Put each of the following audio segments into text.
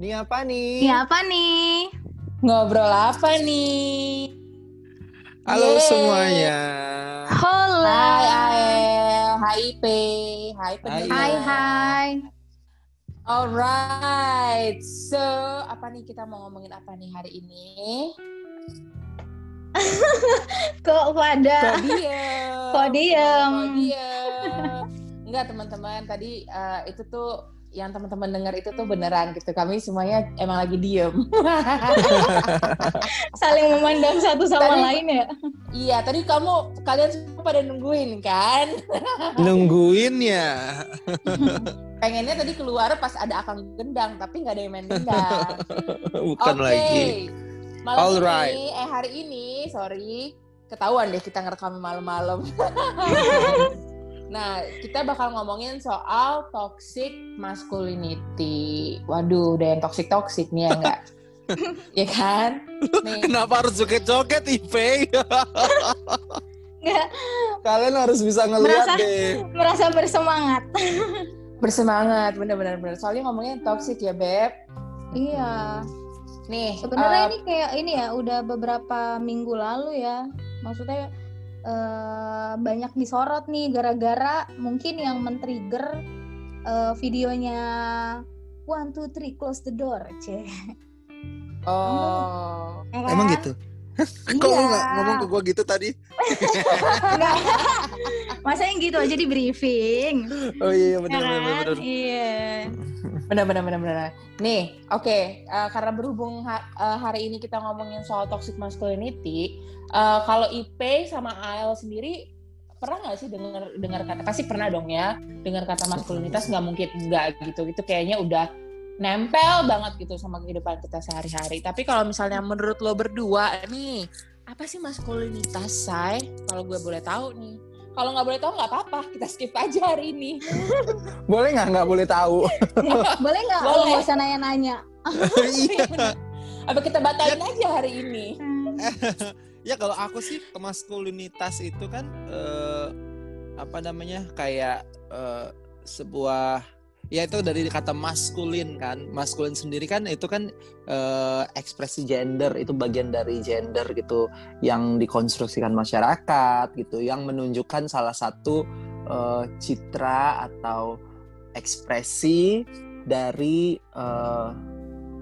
Ini apa nih? Ini apa nih? Ngobrol apa nih? Halo Yeay. semuanya. Hola. Hai Ael, hai Ipe, hai pendengar. Hai hai. Alright, so apa nih kita mau ngomongin apa nih hari ini? Kok pada Kok diem? Kok diem? Kok diem? Enggak teman-teman, tadi eh, itu tuh yang teman-teman dengar itu tuh beneran gitu. Kami semuanya emang lagi diem. saling memandang satu sama Tadi- lain ya? iya, tadi kamu kalian semua pada nungguin kan? Nungguin ya. Pengennya tadi keluar pas ada akang gendang, tapi nggak ada yang main gendang. Bukan Oke. lagi. Malam Alright. ini, eh hari ini, sorry, ketahuan deh kita ngerekam malam-malam. Nah, kita bakal ngomongin soal toxic masculinity. Waduh, udah yang toxic-toxic nih ya enggak? ya kan? Nih, Kenapa harus joget-joget, Ipe? Nggak Kalian harus bisa ngeliat Merasa- deh. merasa bersemangat. bersemangat, bener-bener. bener. Soalnya ngomongin toxic ya, Beb. Iya. Nih, Sebenarnya eh, ini kayak ini ya, udah beberapa minggu lalu ya. Maksudnya eh, banyak disorot nih gara-gara mungkin yang men-trigger eh, videonya one two three close the door, ceh. Oh, Ya kan? Emang gitu? Kok lu Iya. nggak ngomong ke gua gitu tadi? Masa yang gitu aja di briefing. Oh iya, Ya bener, bener, kan? bener. Iya. bener bener bener bener. Nih, oke, eh, karena berhubung ha- eh, hari ini kita ngomongin soal toxic masculinity, eh, kalau IP sama AL sendiri pernah nggak sih dengar dengar kata pasti pernah dong ya dengar kata maskulinitas nggak mungkin enggak gitu itu kayaknya udah nempel banget gitu sama kehidupan kita sehari-hari tapi kalau misalnya menurut lo berdua nih apa sih maskulinitas say kalau gue boleh tahu nih kalau nggak boleh tahu nggak apa-apa kita skip aja hari ini Boleh nggak? Nggak boleh tahu. Boleh nggak? Boleh. Lo nggak usah nanya-nanya. Iya. apa kita batalin aja hari ini ya kalau aku sih kemaskulinitas itu kan eh, apa namanya kayak eh, sebuah ya itu dari kata maskulin kan. Maskulin sendiri kan itu kan eh, ekspresi gender itu bagian dari gender gitu yang dikonstruksikan masyarakat gitu yang menunjukkan salah satu eh, citra atau ekspresi dari eh,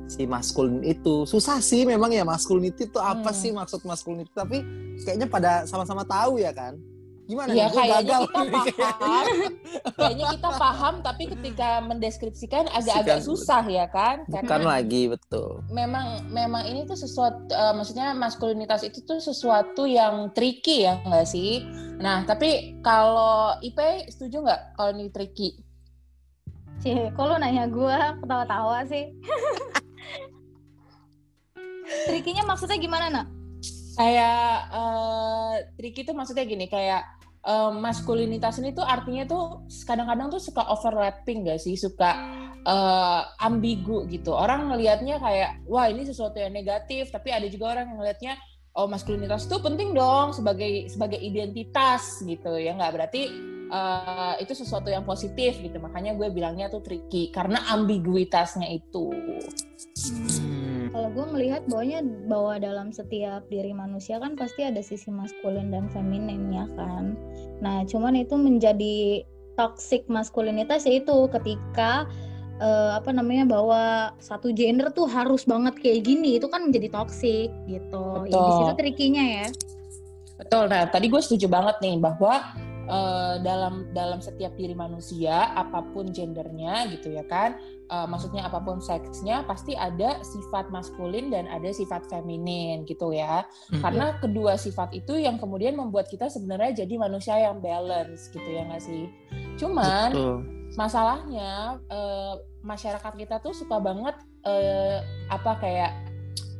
si maskulin itu. Susah sih memang ya masculinity itu apa Hmm. sih maksud masculinity tapi kayaknya pada sama-sama tahu ya kan gimana Iya nih Gua kayaknya gagal kita paham, kayaknya kita paham, tapi ketika mendeskripsikan agak-agak susah ya kan? bukan Karena lagi betul memang memang ini tuh sesuatu, eh, maksudnya maskulinitas itu tuh sesuatu yang tricky ya nggak sih? Nah tapi kalau IP setuju nggak kalau ini tricky? Cih, kok lu nanya gua ketawa-tawa sih? Trikinya maksudnya gimana, nak? Kayak eh, tricky tuh maksudnya gini kayak eh, maskulinitas ini tuh artinya tuh kadang-kadang tuh suka overlapping gak sih? Suka eh, ambigu gitu. Orang ngelihatnya kayak wah ini sesuatu yang negatif, tapi ada juga orang yang ngelihatnya oh maskulinitas tuh penting dong sebagai sebagai identitas gitu ya nggak berarti eh, itu sesuatu yang positif gitu. Makanya gue bilangnya tuh tricky karena ambiguitasnya itu. Hmm. Kalau gue melihat bahwanya bahwa dalam setiap diri manusia kan pasti ada sisi maskulin dan feminin ya kan. Nah, cuman itu menjadi toxic maskulinitas yaitu ketika eh, apa namanya bahwa satu gender tuh harus banget kayak gini itu kan menjadi toxic gitu. Ya, di Betul. situ trikinya ya. Betul. Nah, tadi gue setuju banget nih bahwa eh, dalam dalam setiap diri manusia, apa pun gendernya gitu ya kan, eh, maksudnya apa pun seksnya, pasti ada sifat maskulin dan ada sifat feminin gitu ya. Hmm. Karena kedua sifat itu yang kemudian membuat kita sebenarnya jadi manusia yang balance gitu ya nggak sih? Cuman Betul. masalahnya eh, masyarakat kita tuh suka banget eh, apa kayak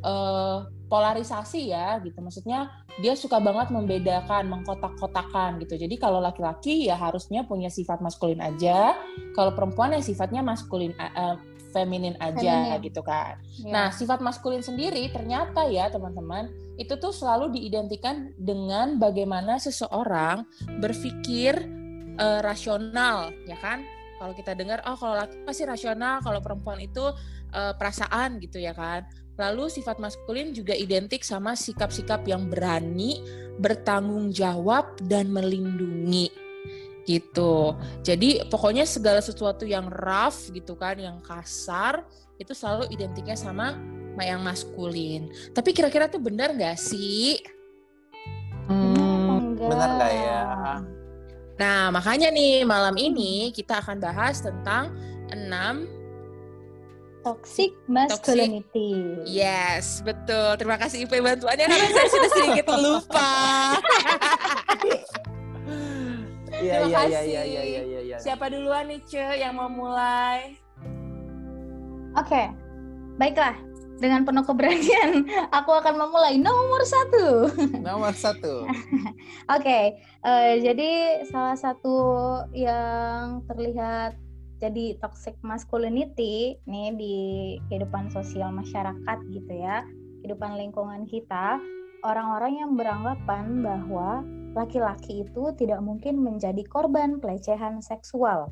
eh, polarisasi ya gitu maksudnya dia suka banget membedakan mengkotak-kotakan gitu jadi kalau laki-laki ya harusnya punya sifat maskulin aja kalau perempuan ya sifatnya maskulin eh, feminin aja Feminin. gitu kan Ya. Nah, sifat maskulin sendiri ternyata ya teman-teman itu tuh selalu diidentikan dengan bagaimana seseorang berpikir eh, rasional, ya kan? kalau kita dengar oh kalau laki pasti rasional kalau perempuan itu uh, perasaan gitu ya kan lalu sifat maskulin juga identik sama sikap-sikap yang berani bertanggung jawab dan melindungi. Gitu. Jadi pokoknya segala sesuatu yang rough gitu kan yang kasar itu selalu identiknya sama yang maskulin. Tapi kira-kira tuh benar nggak sih? Hmm, benar nggak ya? Nah, makanya nih malam ini kita akan bahas tentang enam toxic masculinity. Toxic. Yes, betul. Terima kasih IP bantuannya karena saya sudah sedikit lupa. Iya, Terima iya, kasih. iya, iya, iya, iya, iya. Siapa duluan nih, Ce, yang mau mulai? Oke, baiklah. Dengan penuh keberanian, aku akan memulai nomor satu. Nomor satu. Oke, uh, jadi salah satu yang terlihat jadi toxic masculinity nih di kehidupan sosial masyarakat gitu ya, kehidupan lingkungan kita, orang-orang yang beranggapan bahwa laki-laki itu tidak mungkin menjadi korban pelecehan seksual.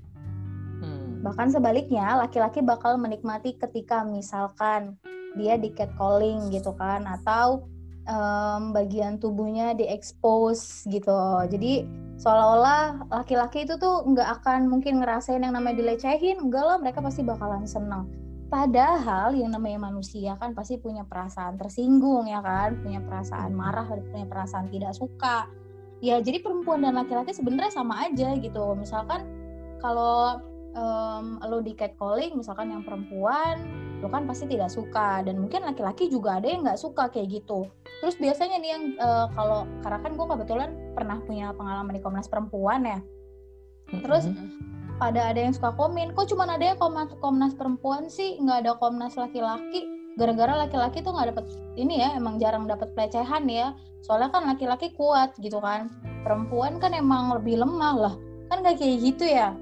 Hmm. Bahkan sebaliknya, laki-laki bakal menikmati ketika misalkan dia di catcalling gitu kan atau um, bagian tubuhnya diekspos gitu jadi seolah-olah laki-laki itu tuh nggak akan mungkin ngerasain yang namanya dilecehin. Enggak lah mereka pasti bakalan seneng. Padahal yang namanya manusia kan pasti punya perasaan tersinggung ya kan? Punya perasaan marah punya perasaan tidak suka. Ya jadi perempuan dan laki-laki sebenarnya sama aja gitu. Misalkan kalau um, lo di catcalling misalkan yang perempuan lo kan pasti tidak suka. Dan mungkin laki-laki juga ada yang nggak suka kayak gitu. Terus biasanya nih yang uh, kalau karena kan gue kebetulan pernah punya pengalaman di Komnas Perempuan ya. Terus mm-hmm. pada ada yang suka komen kok cuma ada yang Komnas Komnas Perempuan sih? Nggak ada Komnas laki-laki. Gara-gara laki-laki tuh nggak dapet ini ya emang jarang dapet pelecehan ya. Soalnya kan laki-laki kuat gitu kan. Perempuan kan emang lebih lemah lah. Kan gak kayak gitu ya.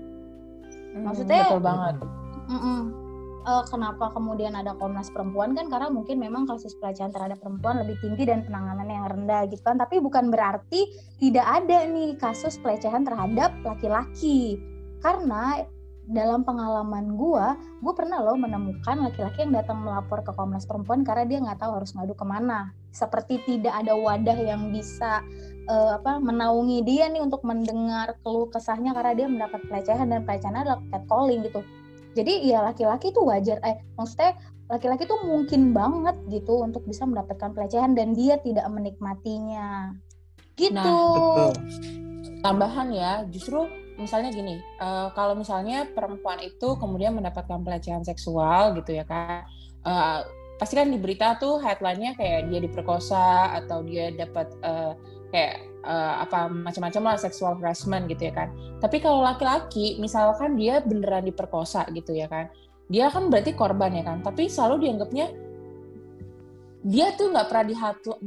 Maksudnya betul banget. Mm -mm uh, kenapa kemudian ada Komnas Perempuan? Kan karena mungkin memang kasus pelecehan terhadap perempuan lebih tinggi dan penanganan yang rendah gitu kan. Tapi bukan berarti tidak ada nih kasus pelecehan terhadap laki-laki. Karena dalam pengalaman gue, gue pernah loh menemukan laki-laki yang datang melapor ke Komnas Perempuan karena dia nggak tahu harus ngadu ke mana. Seperti tidak ada wadah yang bisa uh, apa menaungi dia nih untuk mendengar keluh kesahnya karena dia mendapat pelecehan dan pelecehan adalah catcalling gitu jadi ya laki-laki itu wajar eh maksudnya laki-laki itu mungkin banget gitu untuk bisa mendapatkan pelecehan dan dia tidak menikmatinya. Gitu. Nah, tambahan ya justru misalnya gini uh, kalau misalnya perempuan itu kemudian mendapatkan pelecehan seksual gitu ya kan uh, pasti kan di berita tuh headline-nya kayak dia diperkosa atau dia dapat uh, kayak uh, apa macam-macam lah seksual harassment gitu ya kan. Tapi kalau laki-laki misalkan dia beneran diperkosa gitu ya kan, dia kan berarti korban ya kan. Tapi selalu dianggapnya dia tuh nggak pernah di,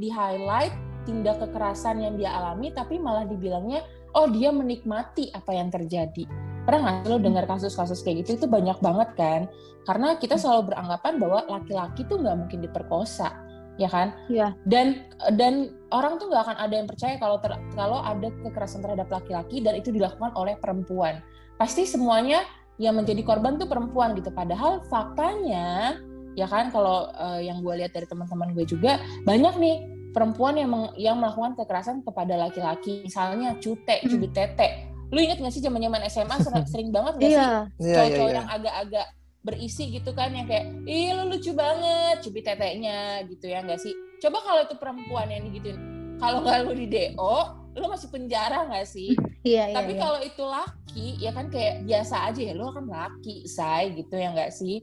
di highlight tindak kekerasan yang dia alami, tapi malah dibilangnya oh dia menikmati apa yang terjadi. Pernah nggak lo dengar kasus-kasus kayak gitu? Itu banyak banget kan? Karena kita selalu beranggapan bahwa laki-laki tuh nggak mungkin diperkosa ya kan? Iya. Dan dan orang tuh nggak akan ada yang percaya kalau ter, kalau ada kekerasan terhadap laki-laki dan itu dilakukan oleh perempuan. Pasti semuanya yang menjadi korban tuh perempuan gitu. Padahal faktanya ya kan kalau uh, yang gue lihat dari teman-teman gue juga banyak nih perempuan yang meng, yang melakukan kekerasan kepada laki-laki. Misalnya cute, hmm. cubit tete. Lu inget gak sih zaman-zaman SMA sering, sering banget gak iya. sih iya, iya, cowok-cowok yang agak-agak berisi gitu kan yang kayak ih lu lucu banget cubit teteknya gitu ya nggak sih coba kalau itu perempuan yang digituin kalau nggak lu di do lu masih penjara nggak sih iya, iya tapi iya. kalau itu laki ya kan kayak biasa aja ya lu kan laki say gitu ya nggak sih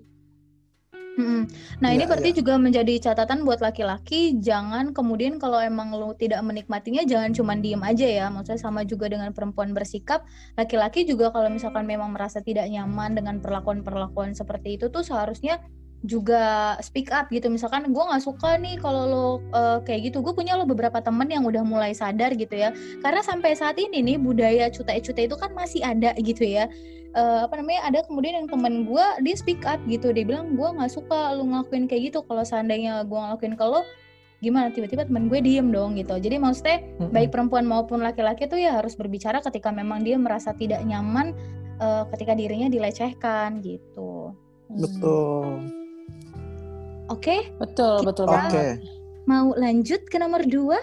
Hmm. Nah ya, ini berarti ya. juga menjadi catatan buat laki-laki jangan kemudian kalau emang lo tidak menikmatinya jangan cuma diem aja ya maksudnya sama juga dengan perempuan bersikap laki-laki juga kalau misalkan memang merasa tidak nyaman dengan perlakuan-perlakuan seperti itu tuh seharusnya juga speak up gitu. Misalkan gue nggak suka nih kalau lo uh, kayak gitu. Gue punya lo beberapa temen yang udah mulai sadar gitu ya. Karena sampai saat ini nih budaya cutai-cutai itu kan masih ada gitu ya. Uh, apa namanya ada kemudian yang temen gue dia speak up gitu. Dia bilang gue nggak suka lo ngelakuin kayak gitu. Kalau seandainya gue ngelakuin ke lo gimana? Tiba-tiba temen gue diem dong gitu. Jadi maksudnya mm-hmm. baik perempuan maupun laki-laki tuh ya harus berbicara ketika memang dia merasa tidak nyaman uh, ketika dirinya dilecehkan gitu. Hmm. Betul. Oke. Okay? Betul, betul Oke. Okay. Mau lanjut ke nomor dua?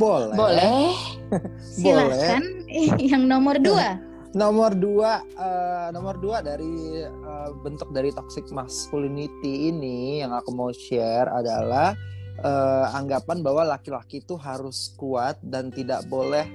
Boleh. Boleh. Silahkan yang nomor dua. nomor dua, uh, nomor dua dari uh, bentuk dari toxic masculinity ini yang aku mau share adalah uh, anggapan bahwa laki-laki itu harus kuat dan tidak boleh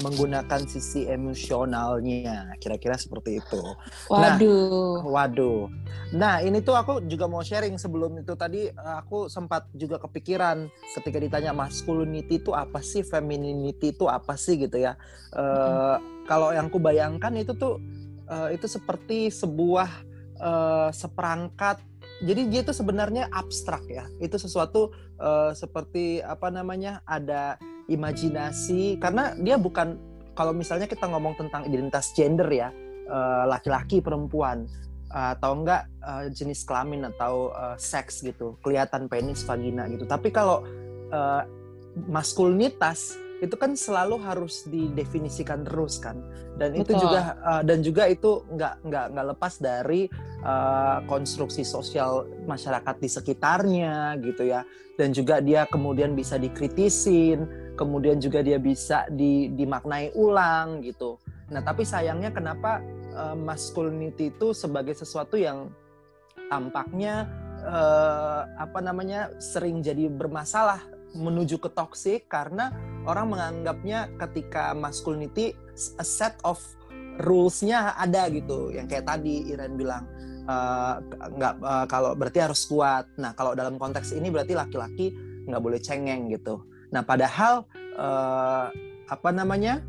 menggunakan sisi emosionalnya kira-kira seperti itu. Waduh. Nah, waduh. Nah ini tuh aku juga mau sharing sebelum itu tadi aku sempat juga kepikiran ketika ditanya masculinity itu apa sih, femininity itu apa sih gitu ya. Uh, kalau yang ku bayangkan itu tuh uh, itu seperti sebuah uh, seperangkat jadi dia itu sebenarnya abstrak ya. Itu sesuatu uh, seperti apa namanya? ada imajinasi karena dia bukan kalau misalnya kita ngomong tentang identitas gender ya, uh, laki-laki perempuan uh, atau enggak uh, jenis kelamin atau uh, seks gitu, kelihatan penis, vagina gitu. Tapi kalau uh, maskulinitas itu kan selalu harus didefinisikan terus kan. Dan Betul. itu juga uh, dan juga itu nggak nggak nggak lepas dari uh, konstruksi sosial masyarakat di sekitarnya gitu ya. Dan juga dia kemudian bisa dikritisin kemudian juga dia bisa di, dimaknai ulang gitu. Nah tapi sayangnya kenapa uh, masculinity itu sebagai sesuatu yang tampaknya uh, apa namanya sering jadi bermasalah menuju ke toxic karena orang menganggapnya ketika masculinity a set of rules-nya ada gitu. Yang kayak tadi Iren bilang uh, nggak uh, kalau berarti harus kuat. Nah kalau dalam konteks ini berarti laki-laki nggak boleh cengeng gitu. Nah padahal uh, apa namanya?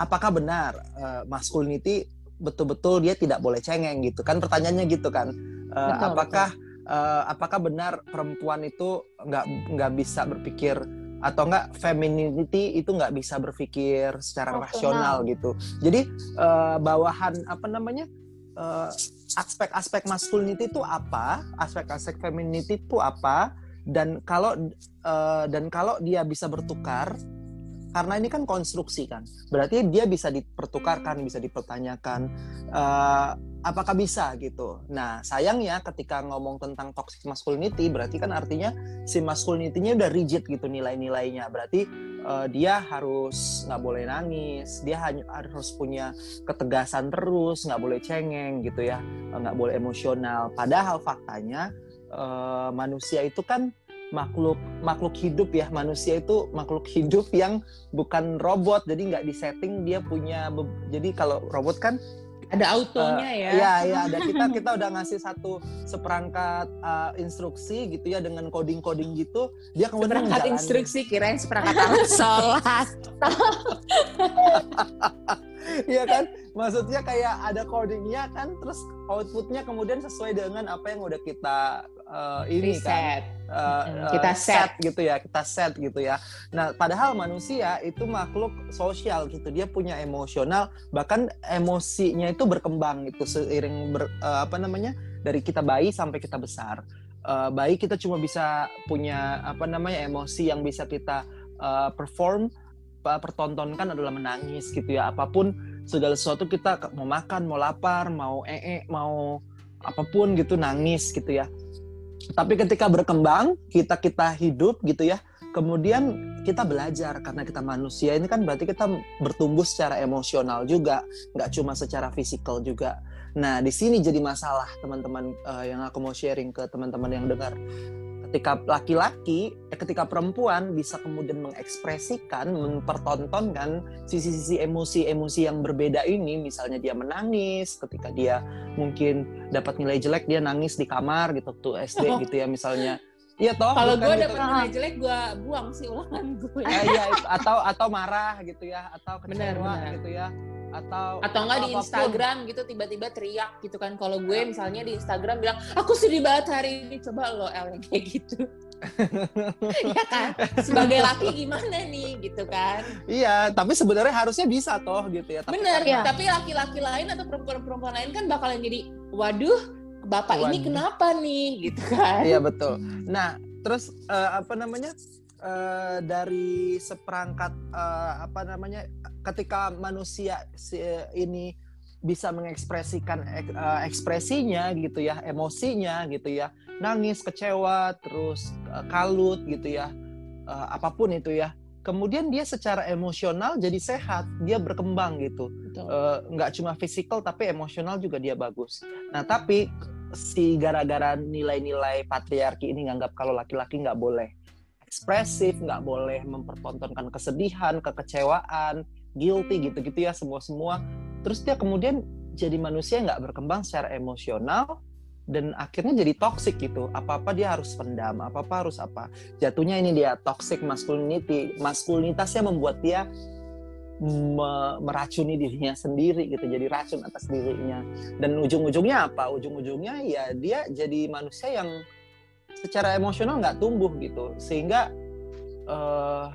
Apakah benar uh, masculinity betul-betul dia tidak boleh cengeng gitu? Kan pertanyaannya gitu kan. Uh, betul, apakah betul uh, apakah benar perempuan itu nggak nggak bisa berpikir atau enggak femininity itu nggak bisa berpikir secara oh, rasional gitu. Jadi uh, bawahan apa namanya aspek aspek-aspek masculinity itu apa, aspek-aspek femininity itu apa, dan kalau uh, dan kalau dia bisa bertukar karena ini kan konstruksi kan berarti dia bisa dipertukarkan bisa dipertanyakan. Uh, apakah bisa gitu? Nah sayangnya ketika ngomong tentang toxic masculinity berarti kan artinya si masculinity-nya udah rigid gitu nilai-nilainya. Berarti uh, dia harus nggak boleh nangis dia hanya harus punya ketegasan terus nggak boleh cengeng gitu ya nggak boleh emosional. Padahal faktanya uh, manusia itu kan makhluk makhluk hidup ya. Manusia itu makhluk hidup yang bukan robot jadi nggak disetting dia punya jadi kalau robot kan ada autonya uh, ya. ya ya ada. Kita kita udah ngasih satu seperangkat uh, instruksi gitu ya dengan coding coding gitu dia kemudian seperangkat instruksi kirain seperangkat alat sholat. Iya kan? Maksudnya kayak ada codingnya kan, terus outputnya kemudian sesuai dengan apa yang udah kita uh, ini Reset. kan. Uh, kita set. set gitu ya, kita set gitu ya. Nah, padahal manusia itu makhluk sosial gitu, dia punya emosional, bahkan emosinya itu berkembang itu seiring ber, uh, apa namanya dari kita bayi sampai kita besar. Uh, bayi kita cuma bisa punya apa namanya emosi yang bisa kita uh, perform pertontonkan adalah menangis gitu ya apa pun segala sesuatu kita mau makan mau lapar mau ee mau apa pun gitu nangis gitu ya tapi ketika berkembang kita kita hidup gitu ya kemudian kita belajar karena kita manusia. Ini kan berarti kita bertumbuh secara emosional juga nggak cuma secara fisikal juga nah di sini jadi masalah teman-teman uh, yang aku mau sharing ke teman-teman yang dengar ketika laki-laki, eh, ketika perempuan bisa kemudian mengekspresikan, mempertontonkan sisi-sisi emosi-emosi yang berbeda ini, misalnya dia menangis ketika dia mungkin dapat nilai jelek dia nangis di kamar gitu tuh SD oh. gitu ya misalnya. Iya toh. Kalau gue dapat gitu. nilai jelek gue buang sih ulangan gue. Eh, iya atau atau marah gitu ya atau kecewa bener, bener. gitu ya atau atau enggak di Instagram gitu tiba-tiba teriak gitu kan kalau gue misalnya di Instagram bilang aku sedih banget hari ini coba lo El yang kayak gitu ya kan sebagai laki gimana nih gitu kan iya tapi sebenarnya harusnya bisa toh gitu ya tapi bener ya. tapi laki-laki lain atau perempuan-perempuan lain kan bakalan jadi waduh bapak waduh. ini kenapa nih gitu kan iya betul nah terus uh, apa namanya uh, dari seperangkat uh, apa namanya ketika manusia si, ini bisa mengekspresikan ek- eh, ekspresinya gitu ya, emosinya gitu ya, nangis, kecewa, terus eh, kalut gitu ya, eh, apa pun itu ya. Kemudian dia secara emosional jadi sehat, dia berkembang gitu. Nggak cuma fisikal tapi emosional juga dia bagus. Nah tapi si gara-gara nilai-nilai patriarki ini nganggap kalau laki-laki nggak boleh ekspresif, nggak boleh mempertontonkan kesedihan, kekecewaan, guilty gitu-gitu ya semua-semua. Terus dia kemudian jadi manusia nggak berkembang secara emosional dan akhirnya jadi toxic gitu. Apa-apa dia harus pendam, apa-apa harus apa. Jatuhnya ini dia toxic masculinity. Maskulinitasnya membuat dia me- meracuni dirinya sendiri gitu jadi racun atas dirinya. Dan ujung-ujungnya apa? Ujung-ujungnya ya dia jadi manusia yang secara emosional nggak tumbuh gitu. Sehingga eh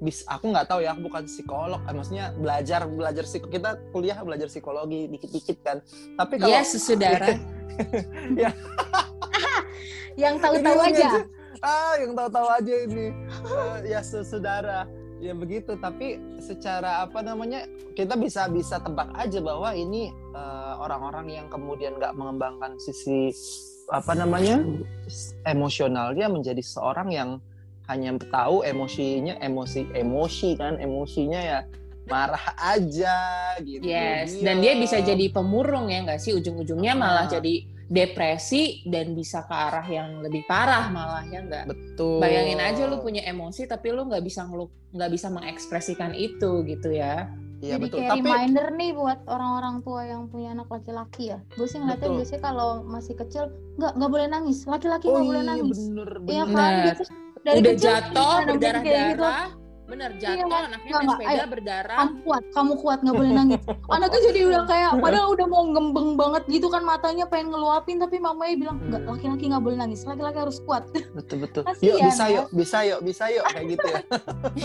bis aku nggak tahu ya aku bukan psikolog eh, maksudnya belajar belajar psik kita kuliah belajar psikologi dikit-dikit kan. Tapi kalau Yes, saudara. yang Ini tahu-tahu lagi aja. ah yang tahu-tahu aja ini. Eh, ya saudara ya begitu. Tapi secara apa namanya kita bisa bisa tebak aja bahwa ini eh, orang-orang yang kemudian nggak mengembangkan sisi apa namanya emosionalnya menjadi seorang yang hanya tahu emosinya emosi emosi kan emosinya ya marah aja gitu. Yes, dan dia bisa jadi pemurung ya nggak sih? Ujung-ujungnya malah Ah. jadi depresi dan bisa ke arah yang lebih parah malah ya nggak. betul Bayangin aja lu punya emosi tapi lu nggak bisa ngelu- nggak bisa mengekspresikan itu gitu ya. Iya Jadi betul kayak tapi reminder nih buat orang-orang tua yang punya anak laki-laki ya. Gue sih ngeliatnya Betul. biasanya kalau masih kecil nggak nggak boleh nangis. Laki-laki oh nggak boleh iya nangis. bener Iya bener kan? Bener. Gitu. Dari Udah kecil jatuh gitu. Bener jatuh Kan? anaknya Nggak, main sepeda ayo. berdarah. Kamu kuat, kamu kuat nggak boleh nangis. Anaknya jadi udah kayak padahal udah mau ngembeng banget gitu kan matanya pengen ngeluapin tapi mamanya bilang nggak Hmm. laki-laki nggak boleh nangis. Laki-laki harus kuat. betul betul Kasihan, yuk bisa yuk bisa yuk bisa yuk kayak gitu ya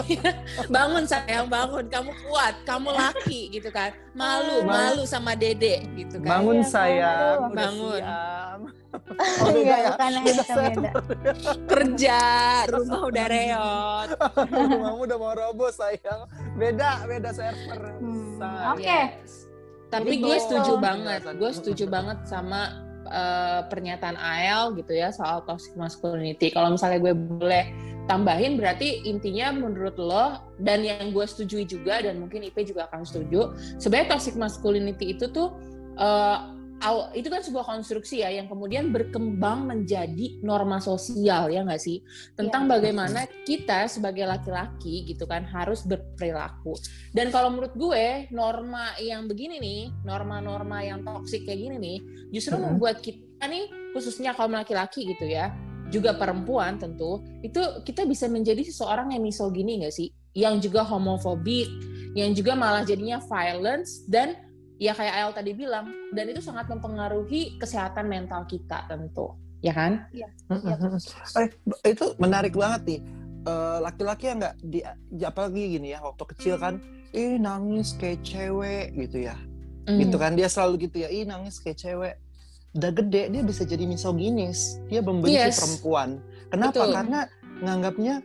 bangun sayang bangun, kamu kuat, kamu laki gitu kan. Malu, Bang- malu sama dede gitu kan. bangun Iya, kan? sayang udah Bangun. Oh beda Iya, ya bukan Beda. Kerja, rumah udah reot. rumahmu udah mau roboh sayang beda beda server Hmm. Oke. Yes. Tapi Jadi gue setuju banget. Gue setuju banget sama eh, pernyataan Ael gitu ya soal toxic masculinity. Kalau misalnya gue boleh tambahin berarti intinya menurut lo dan yang gue setujui juga dan mungkin IP juga akan setuju. Sebenarnya toxic masculinity itu tuh aw- itu kan sebuah konstruksi ya yang kemudian berkembang menjadi norma sosial ya nggak sih? Tentang bagaimana kita sebagai laki-laki gitu kan harus berperilaku. Dan kalau menurut gue norma yang begini nih norma-norma yang toksik kayak gini nih justru Mhm. membuat kita nih khususnya kaum laki-laki gitu ya juga perempuan tentu itu kita bisa menjadi seseorang yang misogini nggak sih? Yang juga homofobik yang juga malah jadinya violence dan ya kayak Ayel tadi bilang dan itu sangat mempengaruhi kesehatan mental kita tentu ya kan? Eh, itu menarik banget nih. Eh, laki-laki yang nggak di apalagi gini ya waktu kecil kan ih nangis kayak cewek gitu ya. Hmm. gitu kan dia selalu gitu ya ih nangis kayak cewek. Udah gede dia bisa jadi misoginis. Dia membenci Yes. perempuan. Kenapa? Betul. karena nganggapnya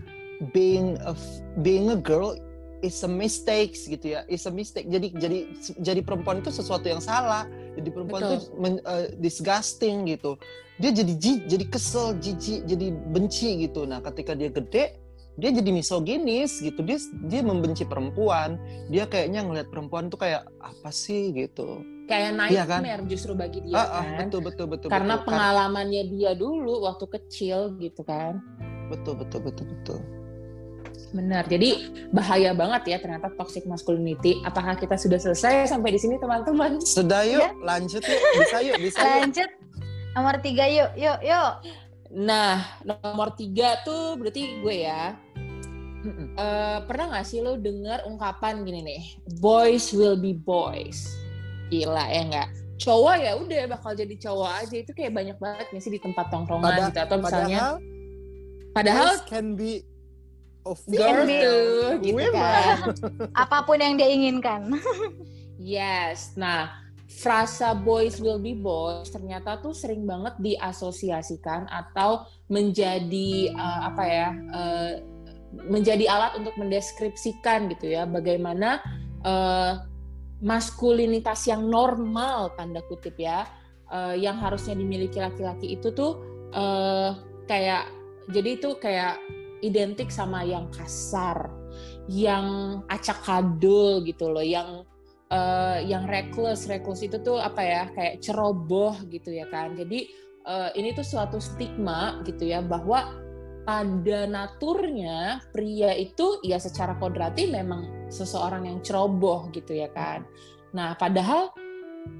being a being a girl is a mistake gitu ya. Is a mistake. Jadi jadi jadi perempuan itu sesuatu yang salah. Jadi perempuan Betul. itu men- eh, disgusting gitu. Dia jadi jadi kesel jijik jadi benci gitu. Nah ketika dia gede dia jadi misoginis gitu. Dia dia membenci perempuan. Dia kayaknya ngelihat perempuan tuh kayak apa sih? gitu. Kayak Iya kan? nightmare justru bagi dia Ah, ah, kan? betul betul betul karena betul. Pengalamannya dia dulu waktu kecil gitu kan. Betul betul betul betul benar. Jadi bahaya banget ya ternyata toxic masculinity. Apakah kita sudah selesai sampai di sini teman-teman? Sudah yuk Ya. lanjut yuk. Bisa yuk bisa yuk. Lanjut. Nomor tiga yuk yuk yuk. nah nomor tiga tuh berarti gue ya. Mm-mm. Eh, pernah gak sih lo dengar ungkapan gini nih? Boys will be boys. Gila ya nggak? Cowok ya udah bakal jadi cowok aja. Itu kayak banyak banget nggak sih di tempat tongkrongan Pada- gitu? Atau misalnya padahal padahal boys can be of girl be tuh gitu women. kan Apa pun yang dia inginkan. yes nah frasa boys will be boys ternyata tuh sering banget diasosiasikan atau menjadi eh, apa ya eh, menjadi alat untuk mendeskripsikan gitu ya bagaimana eh, maskulinitas yang normal tanda kutip ya uh, yang harusnya dimiliki laki-laki itu tuh uh, kayak jadi itu kayak identik sama yang kasar, yang acak kadul gitu loh, yang uh, yang reckless, reckless itu tuh apa ya kayak ceroboh gitu ya kan. Jadi uh, ini tuh suatu stigma gitu ya bahwa pada naturnya pria itu ya secara kodrati memang seseorang yang ceroboh gitu ya kan. Nah padahal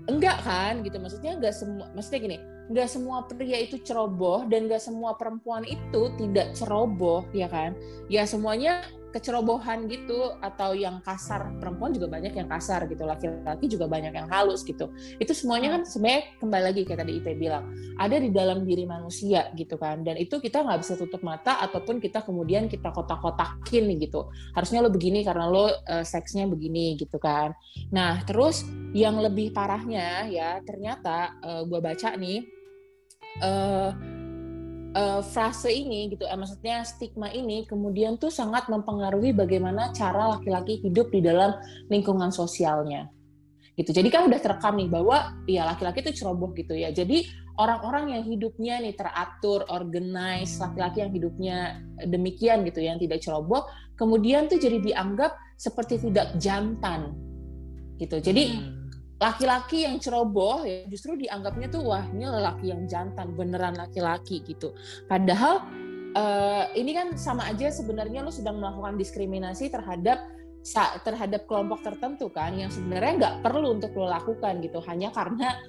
enggak kan gitu maksudnya enggak semua maksudnya gini nggak semua pria itu ceroboh dan nggak semua perempuan itu tidak ceroboh ya kan? Ya semuanya kecerobohan gitu atau yang kasar. Perempuan juga banyak yang kasar gitu laki-laki juga banyak yang halus gitu. Itu semuanya kan sebenarnya kembali lagi kayak tadi Ite bilang ada di dalam diri manusia gitu kan. Dan itu kita nggak bisa tutup mata ataupun kita kemudian kita kotak-kotakin gitu. Harusnya lo begini karena lo uh, seksnya begini gitu kan. Nah terus yang lebih parahnya ya ternyata uh, eh, gue baca nih uh, uh, frase ini gitu, eh, maksudnya stigma ini kemudian tuh sangat mempengaruhi bagaimana cara laki-laki hidup di dalam lingkungan sosialnya. Gitu. Jadi kan udah terekam nih bahwa ya laki-laki itu ceroboh gitu ya. Jadi orang-orang yang hidupnya nih teratur, organize, laki-laki yang hidupnya demikian gitu yang tidak ceroboh, kemudian tuh jadi dianggap seperti tidak jantan. Gitu. Jadi hmm laki-laki yang ceroboh ya justru dianggapnya tuh wah ini laki yang jantan beneran laki-laki gitu. Padahal uh, ini kan sama aja sebenarnya lo sedang melakukan diskriminasi terhadap terhadap kelompok tertentu kan yang sebenarnya nggak perlu untuk lo lakukan gitu. Hanya karena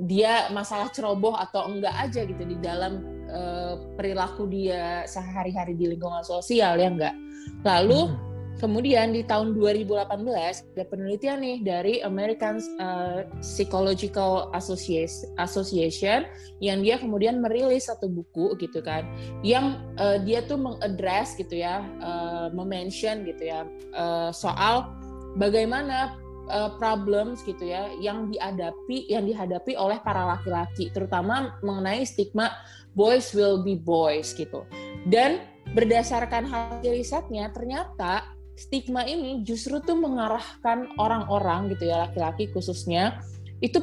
dia masalah ceroboh atau enggak aja gitu di dalam uh, perilaku dia sehari-hari di lingkungan sosial ya enggak lalu hmm Kemudian di tahun 2018 ada penelitian nih dari American uh, Psychological Association yang dia kemudian merilis satu buku gitu kan, yang uh, dia tuh mengadres gitu ya, uh, memention gitu ya uh, soal bagaimana uh, problems gitu ya yang dihadapi yang dihadapi oleh para laki-laki, terutama mengenai stigma boys will be boys gitu. Dan berdasarkan hasil risetnya ternyata stigma ini justru tuh mengarahkan orang-orang gitu ya laki-laki khususnya itu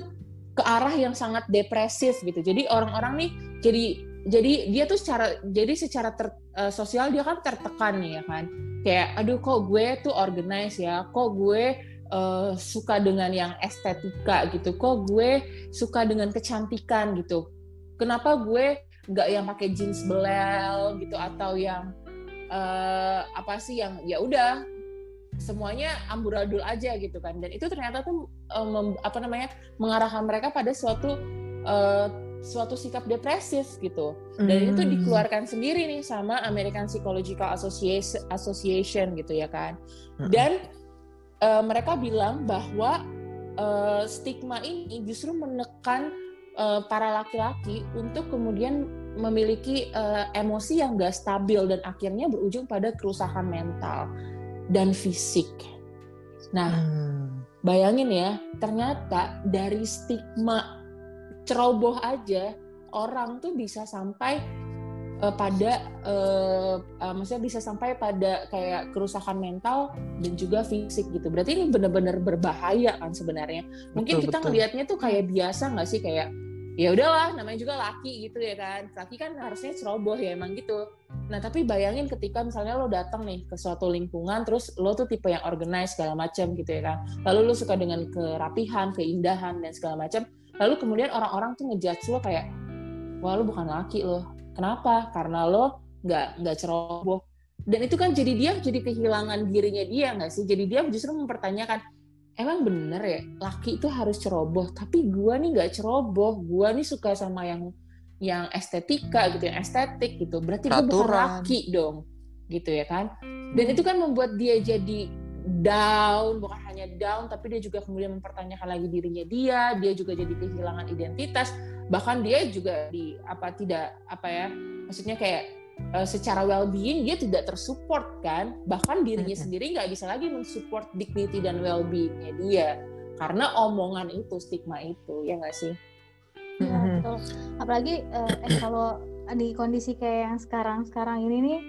ke arah yang sangat depresif gitu. Jadi orang-orang nih jadi jadi dia tuh secara jadi secara ter, uh, sosial dia kan tertekan nih ya kan. Kayak aduh kok gue tuh organize ya, kok gue uh, suka dengan yang estetika gitu, kok gue suka dengan kecantikan gitu. Kenapa gue nggak yang pakai jeans belel gitu atau yang uh, apa sih yang ya udah semuanya amburadul aja gitu kan dan itu ternyata tuh um, apa namanya mengarahkan mereka pada suatu uh, suatu sikap depresif gitu dan mm. itu hmm. dikeluarkan sendiri nih sama American Psychological Association Association gitu ya kan dan uh, mereka bilang bahwa uh, stigma ini justru menekan uh, para laki-laki untuk kemudian memiliki uh, emosi yang gak stabil dan akhirnya berujung pada kerusakan mental dan fisik. Nah, hmm. bayangin ya, ternyata dari stigma ceroboh aja orang tuh bisa sampai uh, pada uh, uh, maksudnya bisa sampai pada kayak kerusakan mental dan juga fisik gitu. Berarti ini benar-benar berbahaya kan sebenarnya. Mungkin betul, kita ngelihatnya tuh kayak biasa nggak sih kayak ya udahlah namanya juga laki gitu ya kan. Laki kan harusnya ceroboh ya emang gitu. Nah tapi bayangin ketika misalnya lo datang nih ke suatu lingkungan terus lo tuh tipe yang organize segala macam gitu ya kan. Lalu lo suka dengan kerapihan keindahan dan segala macam. Lalu kemudian orang-orang tuh ngejudge lo kayak wah lo bukan laki lo. Kenapa? Karena lo nggak nggak ceroboh. Dan itu kan jadi dia jadi kehilangan dirinya dia nggak sih? Jadi dia justru mempertanyakan emang bener ya laki itu harus ceroboh. Tapi gue nih nggak ceroboh. Gue nih suka sama yang yang estetika gitu yang estetik gitu. Berarti gue bukan laki dong gitu ya kan? Dan itu kan membuat dia jadi down bukan hanya down tapi dia juga kemudian mempertanyakan lagi dirinya dia. Dia juga jadi kehilangan identitas. Bahkan dia juga di apa tidak apa ya maksudnya kayak uh, secara well-being dia tidak tersupport kan? Bahkan dirinya hmm. sendiri nggak bisa lagi mensupport dignity dan well-beingnya dia. Karena omongan itu stigma itu ya nggak sih? Ya, betul. Apalagi uh, eh, kalau di kondisi kayak yang sekarang sekarang ini nih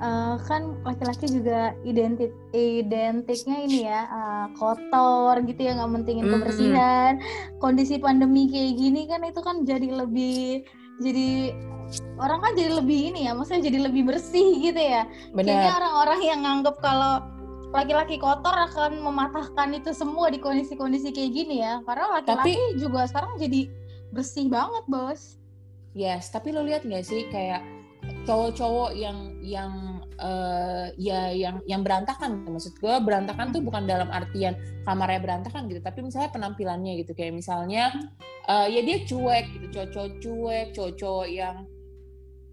uh, kan laki-laki juga identik identiknya ini ya uh, kotor gitu ya nggak mentingin kebersihan. Mm-hmm. kondisi pandemi kayak gini kan itu kan jadi lebih jadi orang kan jadi lebih ini ya maksudnya jadi lebih bersih gitu ya. Bener. kayaknya orang-orang yang nganggep kalau laki-laki kotor akan mematahkan itu semua di kondisi-kondisi kayak gini ya. Karena laki-laki tapi, juga sekarang jadi bersih banget bos. Yes tapi lo lihat nggak sih kayak cowok-cowok yang yang uh, ya yang yang berantakan. Maksud gue berantakan tuh bukan dalam artian kamarnya berantakan gitu tapi misalnya penampilannya gitu. Kayak misalnya uh, ya dia cuek gitu cowok-cowok cuek cowok-cowok yang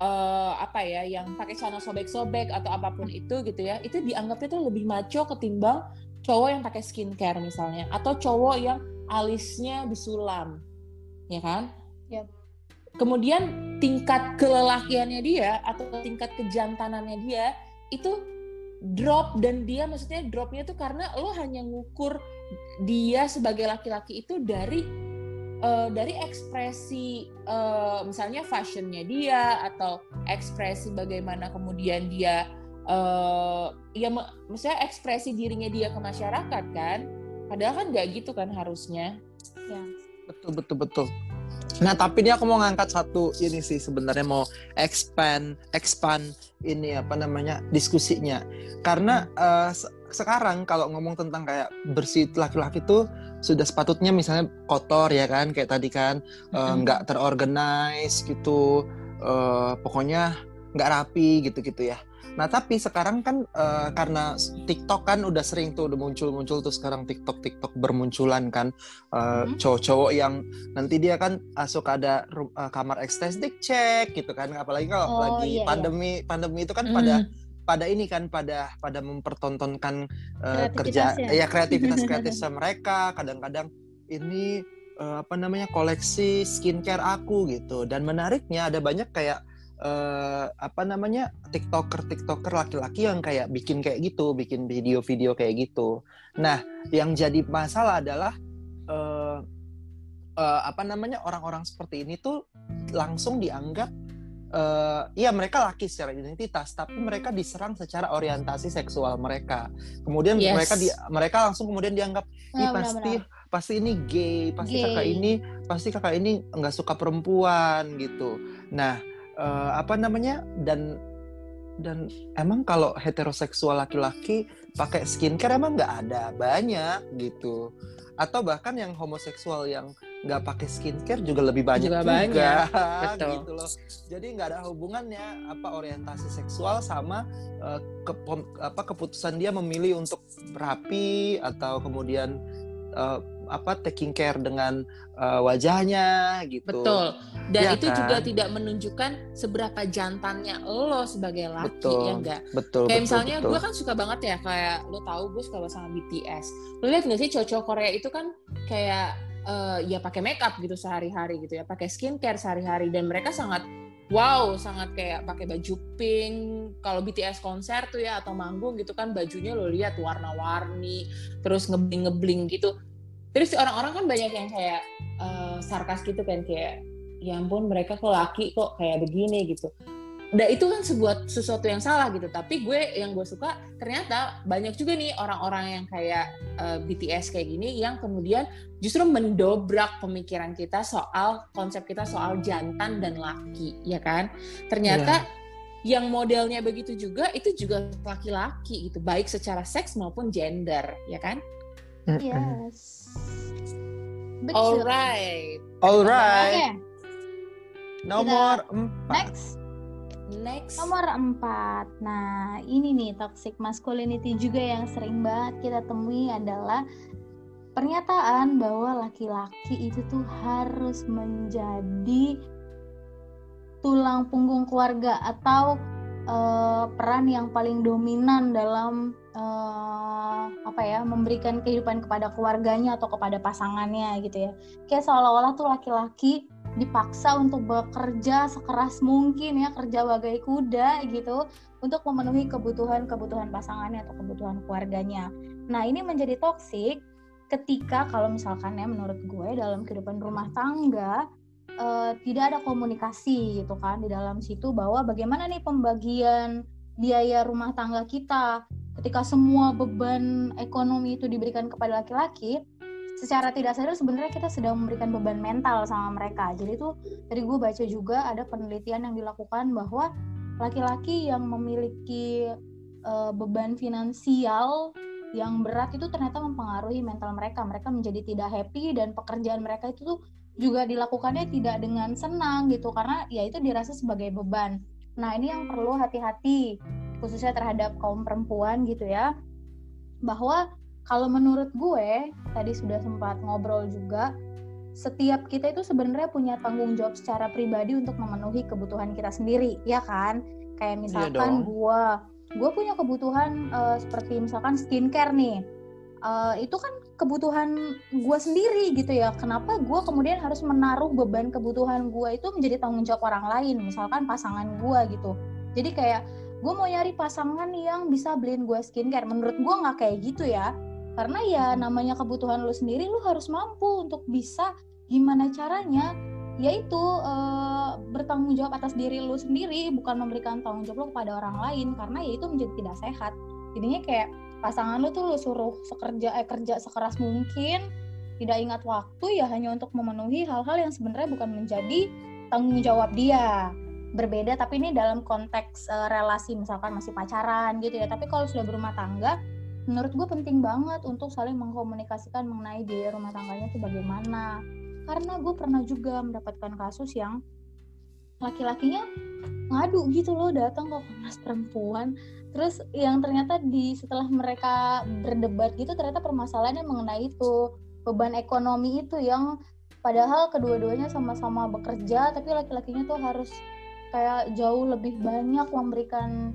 uh, apa ya yang pakai celana sobek-sobek atau apa pun itu gitu ya itu dianggapnya tuh lebih maco ketimbang cowok yang pakai skincare misalnya atau cowok yang alisnya disulam. Ya kan? Yep kemudian tingkat kelelakiannya dia atau tingkat kejantanannya dia itu drop dan dia maksudnya dropnya itu karena lo hanya ngukur dia sebagai laki-laki itu dari uh, dari ekspresi uh, misalnya fashionnya dia atau ekspresi bagaimana kemudian dia uh, ya misalnya ekspresi dirinya dia ke masyarakat kan. Padahal kan nggak gitu kan harusnya. Ya. Betul betul betul Nah, tapi ini aku mau ngangkat satu ini sih sebenarnya mau expand expand ini apa namanya diskusinya. Karena uh, sekarang kalau ngomong tentang kayak bersih laki-laki itu sudah sepatutnya misalnya kotor ya kan kayak tadi kan eh, nggak uh, terorganize gitu uh, pokoknya nggak rapi gitu-gitu ya Nah tapi sekarang kan uh, karena TikTok kan udah sering tuh udah muncul-muncul tuh sekarang TikTok TikTok bermunculan kan uh, hmm. cowok-cowok yang nanti dia kan uh, suka ada uh, kamar estetik cek gitu kan apalagi kalau oh, lagi iya, pandemi iya. pandemi itu kan hmm. pada pada ini kan pada pada mempertontonkan uh, kerja ya kreativitas kreatif mereka kadang-kadang ini uh, apa namanya koleksi skincare aku gitu dan menariknya ada banyak kayak uh, apa namanya tiktoker tiktoker laki-laki yang kayak bikin kayak gitu bikin video-video kayak gitu nah yang jadi masalah adalah uh, uh, apa namanya orang-orang seperti ini tuh langsung dianggap uh, ya mereka laki secara identitas tapi mereka diserang secara orientasi seksual mereka kemudian yes. mereka di mereka langsung kemudian dianggap ini pasti benar. pasti ini gay pasti gay. kakak ini pasti kakak ini nggak suka perempuan gitu nah uh, apa namanya dan dan emang kalau heteroseksual laki-laki pakai skincare emang nggak ada banyak gitu atau bahkan yang homoseksual yang nggak pakai skincare juga lebih banyak juga, juga banyak. Betul. gitu loh jadi nggak ada hubungannya apa orientasi seksual sama uh, ke, apa keputusan dia memilih untuk rapi atau kemudian uh, apa taking care dengan uh, wajahnya gitu. Betul. Dan ya itu kan? juga tidak menunjukkan seberapa jantannya lo sebagai laki betul, ya enggak. Betul. Kayak betul, misalnya gue kan suka banget ya kayak lo tahu gue suka banget sama BTS. Lo lihat nggak sih cowok Korea itu kan kayak uh, ya pakai makeup gitu sehari-hari gitu ya, pakai skincare sehari-hari dan mereka sangat wow sangat kayak pakai baju pink kalau BTS konser tuh ya atau manggung gitu kan bajunya lo lihat warna-warni terus ngebling-ngebling gitu terus orang-orang kan banyak yang kayak uh, sarkas gitu kan kayak ya ampun mereka kok laki kok kayak begini gitu. Dan itu kan sebuah sesuatu yang salah gitu. Tapi gue yang gue suka ternyata banyak juga nih orang-orang yang kayak uh, eh, BTS kayak gini yang kemudian justru mendobrak pemikiran kita soal konsep kita soal jantan dan laki ya kan? Ternyata yeah. yang modelnya begitu juga itu juga laki-laki gitu baik secara seks maupun gender ya kan Yes. Betul. Alright. Alright. Nomor empat. Next. Next. Nomor empat. Nah, ini nih toxic masculinity juga yang sering banget kita temui adalah pernyataan bahwa laki-laki itu tuh harus menjadi tulang punggung keluarga atau uh, peran yang paling dominan dalam uh, apa ya memberikan kehidupan kepada keluarganya atau kepada pasangannya gitu ya kayak seolah-olah tuh laki-laki dipaksa untuk bekerja sekeras mungkin ya kerja bagai kuda gitu untuk memenuhi kebutuhan-kebutuhan pasangannya atau kebutuhan keluarganya. Nah ini menjadi toksik ketika kalau misalkan ya menurut gue dalam kehidupan rumah tangga uh, tidak ada komunikasi gitu kan di dalam situ bahwa bagaimana nih pembagian biaya rumah tangga kita ketika semua beban ekonomi itu diberikan kepada laki-laki secara tidak sadar sebenarnya kita sedang memberikan beban mental sama mereka jadi itu tadi gue baca juga ada penelitian yang dilakukan bahwa laki-laki yang memiliki uh, beban finansial yang berat itu ternyata mempengaruhi mental mereka. Mereka menjadi tidak happy dan pekerjaan mereka itu tuh juga dilakukannya tidak dengan senang gitu karena ya itu dirasa sebagai beban. Nah, ini yang perlu hati-hati khususnya terhadap kaum perempuan gitu ya. Bahwa kalau menurut gue tadi sudah sempat ngobrol juga setiap kita itu sebenarnya punya tanggung jawab secara pribadi untuk memenuhi kebutuhan kita sendiri, ya kan? Kayak iya misalkan iya gue gue punya kebutuhan uh, seperti misalkan skincare nih uh, itu kan kebutuhan gue sendiri gitu ya. Kenapa gue kemudian harus menaruh beban kebutuhan gue itu menjadi tanggung jawab orang lain misalkan pasangan gue gitu. Jadi kayak gue mau nyari pasangan yang bisa beliin gue skincare. Menurut gue nggak kayak gitu ya. Karena ya namanya kebutuhan lu sendiri lu harus mampu untuk bisa gimana caranya yaitu uh, bertanggung jawab atas diri lu sendiri bukan memberikan tanggung jawab lu kepada orang lain. Karena ya itu menjadi tidak sehat. Jadinya kayak pasangan lu tuh lu suruh sekerja eh kerja sekeras mungkin tidak ingat waktu ya hanya untuk memenuhi hal-hal yang sebenarnya bukan menjadi tanggung jawab dia. Berbeda tapi ini dalam konteks uh, relasi misalkan masih pacaran gitu ya. Tapi kalau sudah berumah tangga menurut gue penting banget untuk saling mengkomunikasikan mengenai biaya rumah tangganya itu bagaimana. Karena gue pernah juga mendapatkan kasus yang laki-lakinya ngadu gitu loh datang ke Komnas Perempuan terus yang ternyata di setelah mereka berdebat gitu ternyata permasalahannya mengenai itu beban ekonomi itu yang padahal kedua-duanya sama-sama bekerja tapi laki-lakinya tuh harus kayak jauh lebih banyak memberikan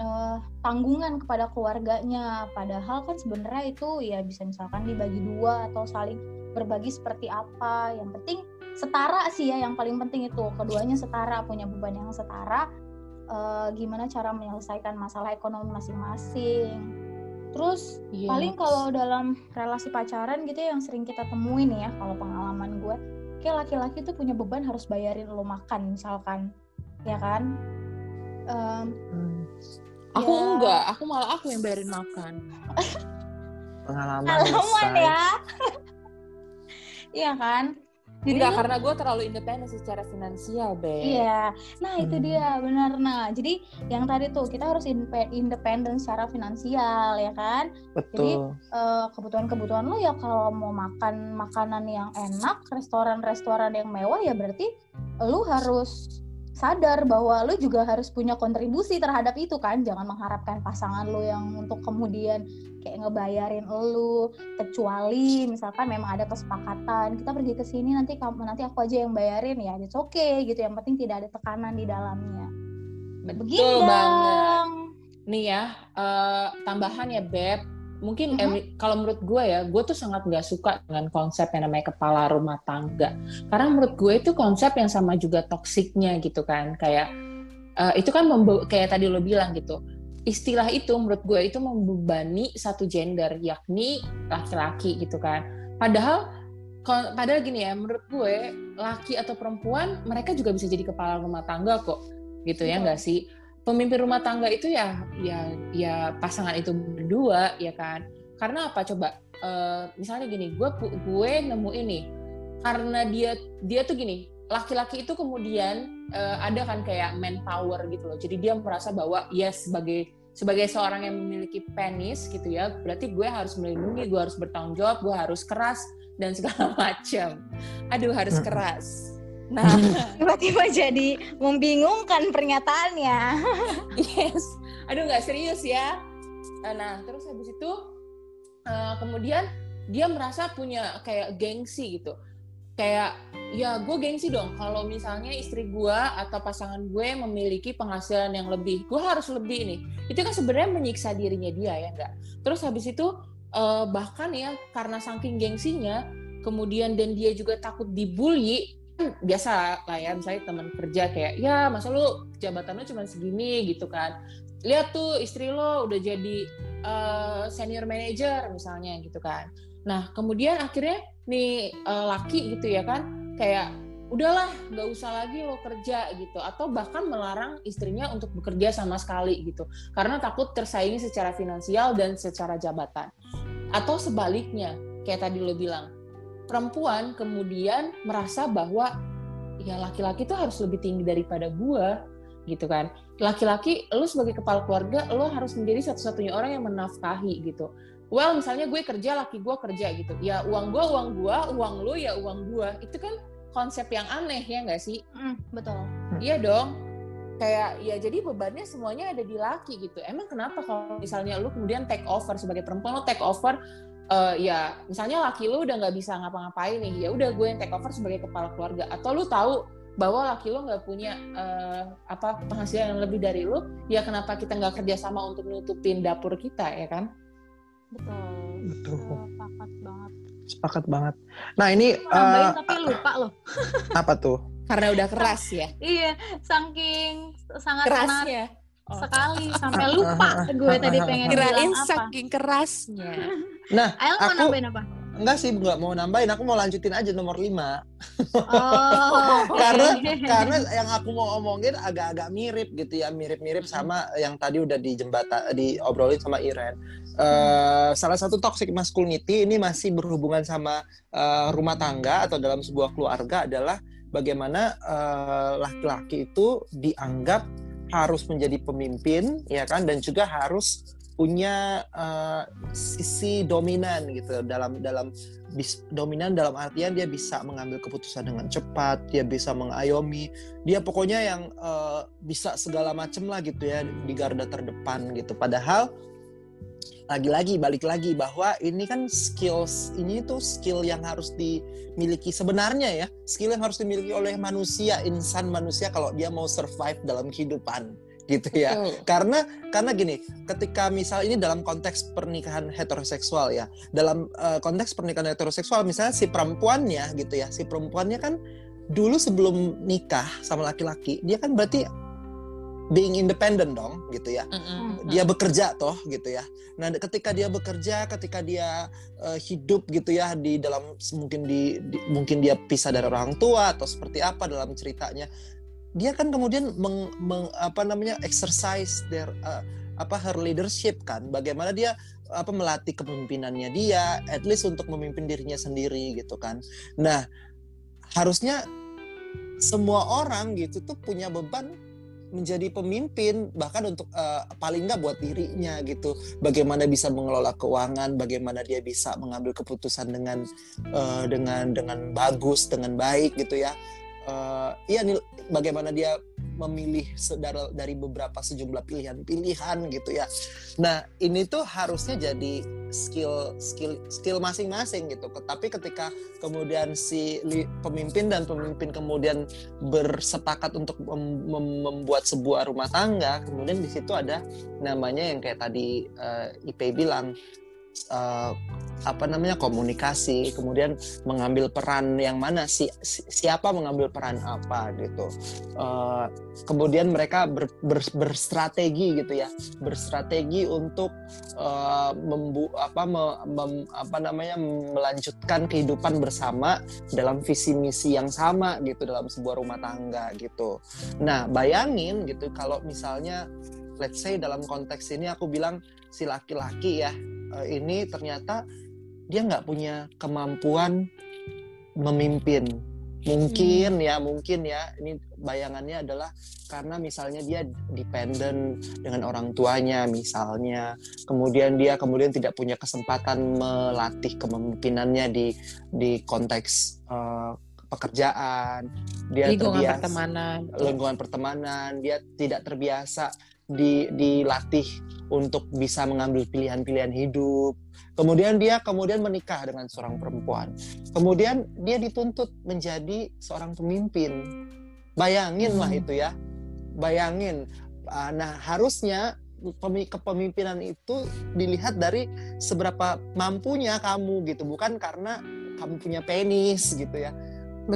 uh, tanggungan kepada keluarganya. Padahal kan sebenarnya itu ya bisa misalkan dibagi dua atau saling berbagi seperti apa. Yang penting setara sih ya yang paling penting itu. Keduanya setara punya beban yang setara e, gimana cara menyelesaikan masalah ekonomi masing-masing terus yes. paling kalau dalam relasi pacaran gitu ya yang sering kita temuin ya kalau pengalaman gue kayak laki-laki tuh punya beban harus bayarin lo makan misalkan ya kan um, hmm. aku ya... enggak aku malah aku yang bayarin makan pengalaman ya Iya kan? Jadi Enggak, karena gue terlalu independen secara finansial, Be. Iya. Nah, itu hmm. dia, benar. Nah, jadi yang tadi tuh kita harus independen secara finansial, ya kan? Betul. Jadi uh, kebutuhan-kebutuhan lo ya kalau mau makan makanan yang enak, restoran-restoran yang mewah ya berarti lo harus sadar bahwa lo juga harus punya kontribusi terhadap itu kan. Jangan mengharapkan pasangan lo yang untuk kemudian kayak ngebayarin lo kecuali misalkan memang ada kesepakatan kita pergi ke sini nanti kamu nanti aku aja yang bayarin. Ya it's okay gitu. Yang penting tidak ada tekanan di dalamnya. Betul Begini banget. Nih ya uh, tambahan ya beb mungkin mm -hmm. kalau menurut gue ya gue tuh sangat nggak suka dengan konsep yang namanya kepala rumah tangga. Karena menurut gue itu konsep yang sama juga toksiknya gitu kan. Kayak uh, itu kan kayak tadi lo bilang gitu. Istilah itu menurut gue itu membebani satu gender yakni laki-laki gitu kan. Padahal padahal gini ya menurut gue laki atau perempuan mereka juga bisa jadi kepala rumah tangga kok. Gitu ya nggak sih pemimpin rumah tangga itu ya ya ya pasangan itu berdua ya kan? Karena apa? Coba uh, misalnya gini gue gue nemu ini. Karena dia dia tuh gini laki-laki itu kemudian uh, ada kan kayak manpower gitu loh. Jadi dia merasa bahwa ya sebagai sebagai seorang yang memiliki penis gitu ya berarti gue harus melindungi gue harus bertanggung jawab gue harus keras dan segala macam. Aduh harus keras Nah, tiba-tiba jadi membingungkan pernyataannya. yes. Aduh nggak serius ya. Nah, terus habis itu uh, kemudian dia merasa punya kayak gengsi gitu. Kayak ya gue gengsi dong kalau misalnya istri gue atau pasangan gue memiliki penghasilan yang lebih, gue harus lebih nih. Itu kan sebenarnya menyiksa dirinya dia ya enggak. Terus habis itu uh, bahkan ya karena saking gengsinya, kemudian dan dia juga takut dibully, biasa lah ya misalnya teman kerja kayak ya masa lu jabatan lu cuma segini gitu kan. Lihat tuh istri lo udah jadi uh, senior manager misalnya gitu kan. Nah kemudian akhirnya nih uh, laki gitu ya kan kayak udahlah nggak usah lagi lo kerja gitu. Atau bahkan melarang istrinya untuk bekerja sama sekali gitu. Karena takut tersaingi secara finansial dan secara jabatan. Atau sebaliknya kayak tadi lo bilang perempuan kemudian merasa bahwa ya laki-laki tuh harus lebih tinggi daripada gua gitu kan. Laki-laki lo sebagai kepala keluarga lo harus menjadi satu-satunya orang yang menafkahi gitu. Well misalnya gue kerja laki gue kerja gitu. Ya uang gue uang gue uang lo ya uang gue itu kan konsep yang aneh ya nggak sih? Mm, betul. iya dong. Kayak ya jadi bebannya semuanya ada di laki gitu. Emang kenapa kalau misalnya lu kemudian take over sebagai perempuan lo take over eh, ya misalnya laki lu udah nggak bisa ngapa-ngapain nih ya udah gue yang take over sebagai kepala keluarga atau lu tahu bahwa laki lu nggak punya eh, apa penghasilan yang lebih dari lu ya kenapa kita nggak kerjasama untuk nutupin dapur kita ya kan Betul. Betul. Sepakat banget. Sepakat banget. Nah ini Nambahin eh, tapi lupa loh. apa tuh? karena udah keras ya Iya, saking sangat kerasnya Oh. Sekali sampai lupa gue tadi pengen kirain saking kerasnya. Nah Ayo mau aku nambahin apa? enggak sih nggak mau nambahin. Aku mau lanjutin aja nomor 5 Oh, karena karena yang aku mau omongin agak-agak mirip gitu ya. Mirip-mirip sama yang tadi udah di jembatan diobrolin sama Iren. Eh, salah satu toxic masculinity ini masih berhubungan sama eh, rumah tangga atau dalam sebuah keluarga adalah bagaimana eh, laki-laki itu dianggap harus menjadi pemimpin ya kan? Dan juga harus punya eh, sisi dominan gitu. Dalam dalam bis- dominan dalam artian dia bisa mengambil keputusan dengan cepat, dia bisa mengayomi, dia pokoknya yang eh, bisa segala macam lah gitu ya di garda terdepan gitu. Padahal lagi-lagi balik lagi bahwa ini kan skills ini tuh skill yang harus dimiliki sebenarnya ya skill yang harus dimiliki oleh manusia insan manusia kalau dia mau survive dalam kehidupan gitu ya Betul. karena karena gini ketika misal ini dalam konteks pernikahan heteroseksual ya dalam eh, konteks pernikahan heteroseksual misalnya si perempuannya gitu ya si perempuannya kan dulu sebelum nikah sama laki-laki dia kan berarti being independent dong gitu ya. Dia bekerja toh gitu ya. Nah, ketika dia bekerja, ketika dia eh, hidup gitu ya di dalam mungkin di, di- mungkin dia pisah dari orang tua atau seperti apa dalam ceritanya, dia kan kemudian meng, meng- apa namanya exercise their eh, apa her leadership kan, bagaimana dia apa melatih kepemimpinannya dia, at least untuk memimpin dirinya sendiri gitu kan. Nah, harusnya semua orang gitu tuh punya beban menjadi pemimpin bahkan untuk eh, paling nggak buat dirinya gitu. Bagaimana bisa mengelola keuangan bagaimana dia bisa mengambil keputusan dengan eh, dengan dengan bagus dengan baik gitu ya. Eh, iya nil- bagaimana dia memilih dari, dari beberapa sejumlah pilihan-pilihan gitu ya. Nah ini tuh harusnya jadi skill skill skill masing-masing gitu. Tapi ketika kemudian si pemimpin dan pemimpin kemudian bersepakat untuk mem- mem- membuat sebuah rumah tangga kemudian di situ ada namanya yang kayak tadi eh, IP bilang eh, apa namanya komunikasi kemudian mengambil peran yang mana si, si- siapa mengambil peran apa gitu Eh, kemudian mereka ber- ber- berstrategi gitu ya berstrategi untuk eh, membu apa me- mem- apa namanya melanjutkan kehidupan bersama dalam visi misi yang sama gitu dalam sebuah rumah tangga gitu. Nah, bayangin gitu kalau misalnya let's say dalam konteks ini aku bilang si laki-laki ya eh, ini ternyata dia nggak punya kemampuan memimpin. Mungkin ya, mungkin ya. Ini bayangannya adalah karena misalnya dia dependent dengan orang tuanya misalnya. Kemudian dia kemudian tidak punya kesempatan melatih kepemimpinannya di di konteks eh, pekerjaan. Dia lingkungan terbiasa pertemanan lingkungan pertemanan, dia tidak terbiasa di dilatih untuk bisa mengambil pilihan-pilihan hidup. Kemudian dia kemudian menikah dengan seorang perempuan. Kemudian dia dituntut menjadi seorang pemimpin. Bayangin lah Hmm. itu ya. Bayangin. Ah, Nah, harusnya pemi- kepemimpinan itu dilihat dari seberapa mampunya kamu gitu, bukan karena kamu punya penis gitu ya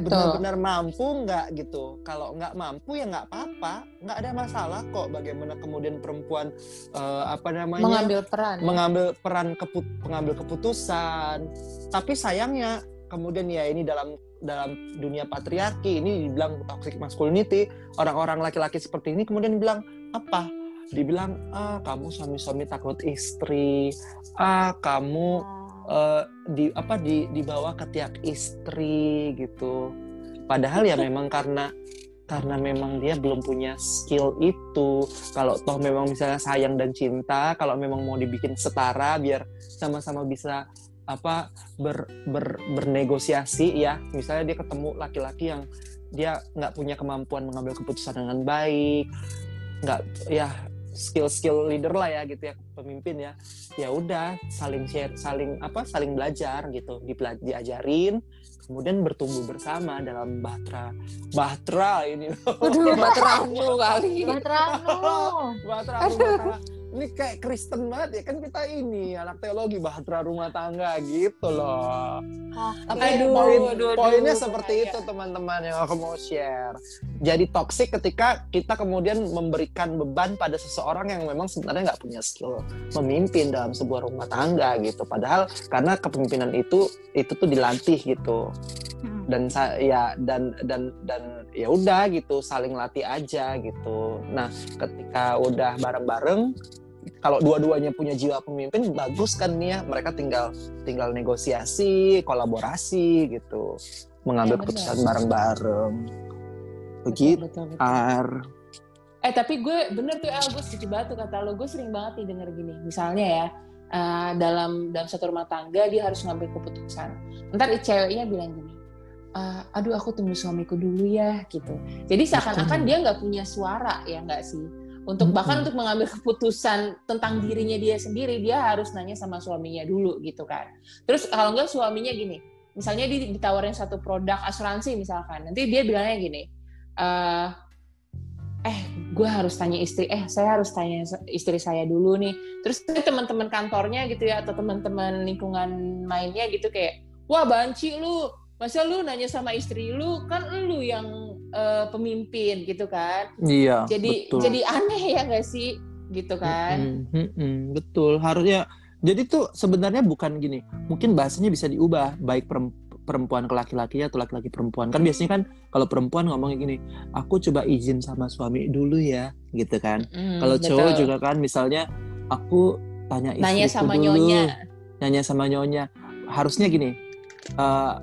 benar-benar mampu nggak gitu. Kalau nggak mampu ya nggak apa-apa. Nggak ada masalah kok bagaimana kemudian perempuan eh, apa namanya mengambil peran ya. mengambil peran keput pengambil keputusan. Tapi sayangnya kemudian ya ini dalam dalam dunia patriarki ini dibilang toxic masculinity orang-orang laki-laki seperti ini kemudian bilang apa? Dibilang ah kamu suami-suami takut istri. Ah kamu uh, di apa di dibawa ke tiap istri gitu. Padahal ya memang karena karena memang dia belum punya skill itu. Kalau toh memang misalnya sayang dan cinta kalau memang mau dibikin setara biar sama-sama bisa apa ber, ber, bernegosiasi ya. Misalnya dia ketemu laki-laki yang dia nggak punya kemampuan mengambil keputusan dengan baik nggak ya skill-skill leader lah ya gitu ya pemimpin ya. Ya udah saling share saling apa saling belajar gitu. Diajarin kemudian bertumbuh bersama dalam bahtera bahtera ini Aduh, bahtera kali. Bahtera bahtera ini kayak Kristen banget ya kan kita ini anak teologi bahtera rumah tangga gitu loh. Tapi aduh, poin, aduh, poinnya aduh, seperti itu teman-teman yang aku mau share. Jadi toxic ketika kita kemudian memberikan beban pada seseorang yang memang sebenarnya nggak punya skill memimpin dalam sebuah rumah tangga gitu. Padahal karena kepemimpinan itu itu tuh dilatih gitu hmm. dan ya dan dan dan ya udah gitu saling latih aja gitu nah ketika udah bareng-bareng kalau dua-duanya punya jiwa pemimpin bagus kan nih ya mereka tinggal tinggal negosiasi kolaborasi gitu. Mengambil ya, keputusan bareng-bareng. Begitu betul. eh tapi gue bener tuh El gue setuju banget tuh kata lo. Gue sering banget nih denger gini. Misalnya ya uh, dalam dalam satu rumah tangga dia harus ngambil keputusan. Ntar ceweknya bilang gini uh, aduh aku tunggu suamiku dulu ya gitu. Jadi seakan-akan dia nggak punya suara ya nggak sih untuk hmm. bahkan untuk mengambil keputusan tentang dirinya dia sendiri dia harus nanya sama suaminya dulu gitu kan. Terus kalau enggak suaminya gini misalnya dia ditawarin satu produk asuransi misalkan nanti dia bilangnya gini uh, eh gue harus tanya istri eh saya harus tanya istri saya dulu nih. Terus teman-teman kantornya gitu ya atau teman-teman lingkungan mainnya gitu kayak wah banci lu masa lu nanya sama istri lu? Kan lu yang uh, pemimpin gitu kan. Iya jadi betul. jadi aneh ya gak sih? Gitu kan. Mm -hmm, betul. Harusnya jadi tuh sebenarnya bukan gini mungkin bahasanya bisa diubah baik perempuan ke laki-laki atau laki-laki perempuan. Kan biasanya kan kalau perempuan ngomongnya gini aku coba izin sama suami dulu ya gitu kan. Mm, kalau cowok juga kan misalnya aku tanya nanya sama dulu, nyonya. nanya sama nyonya. Harusnya gini uh,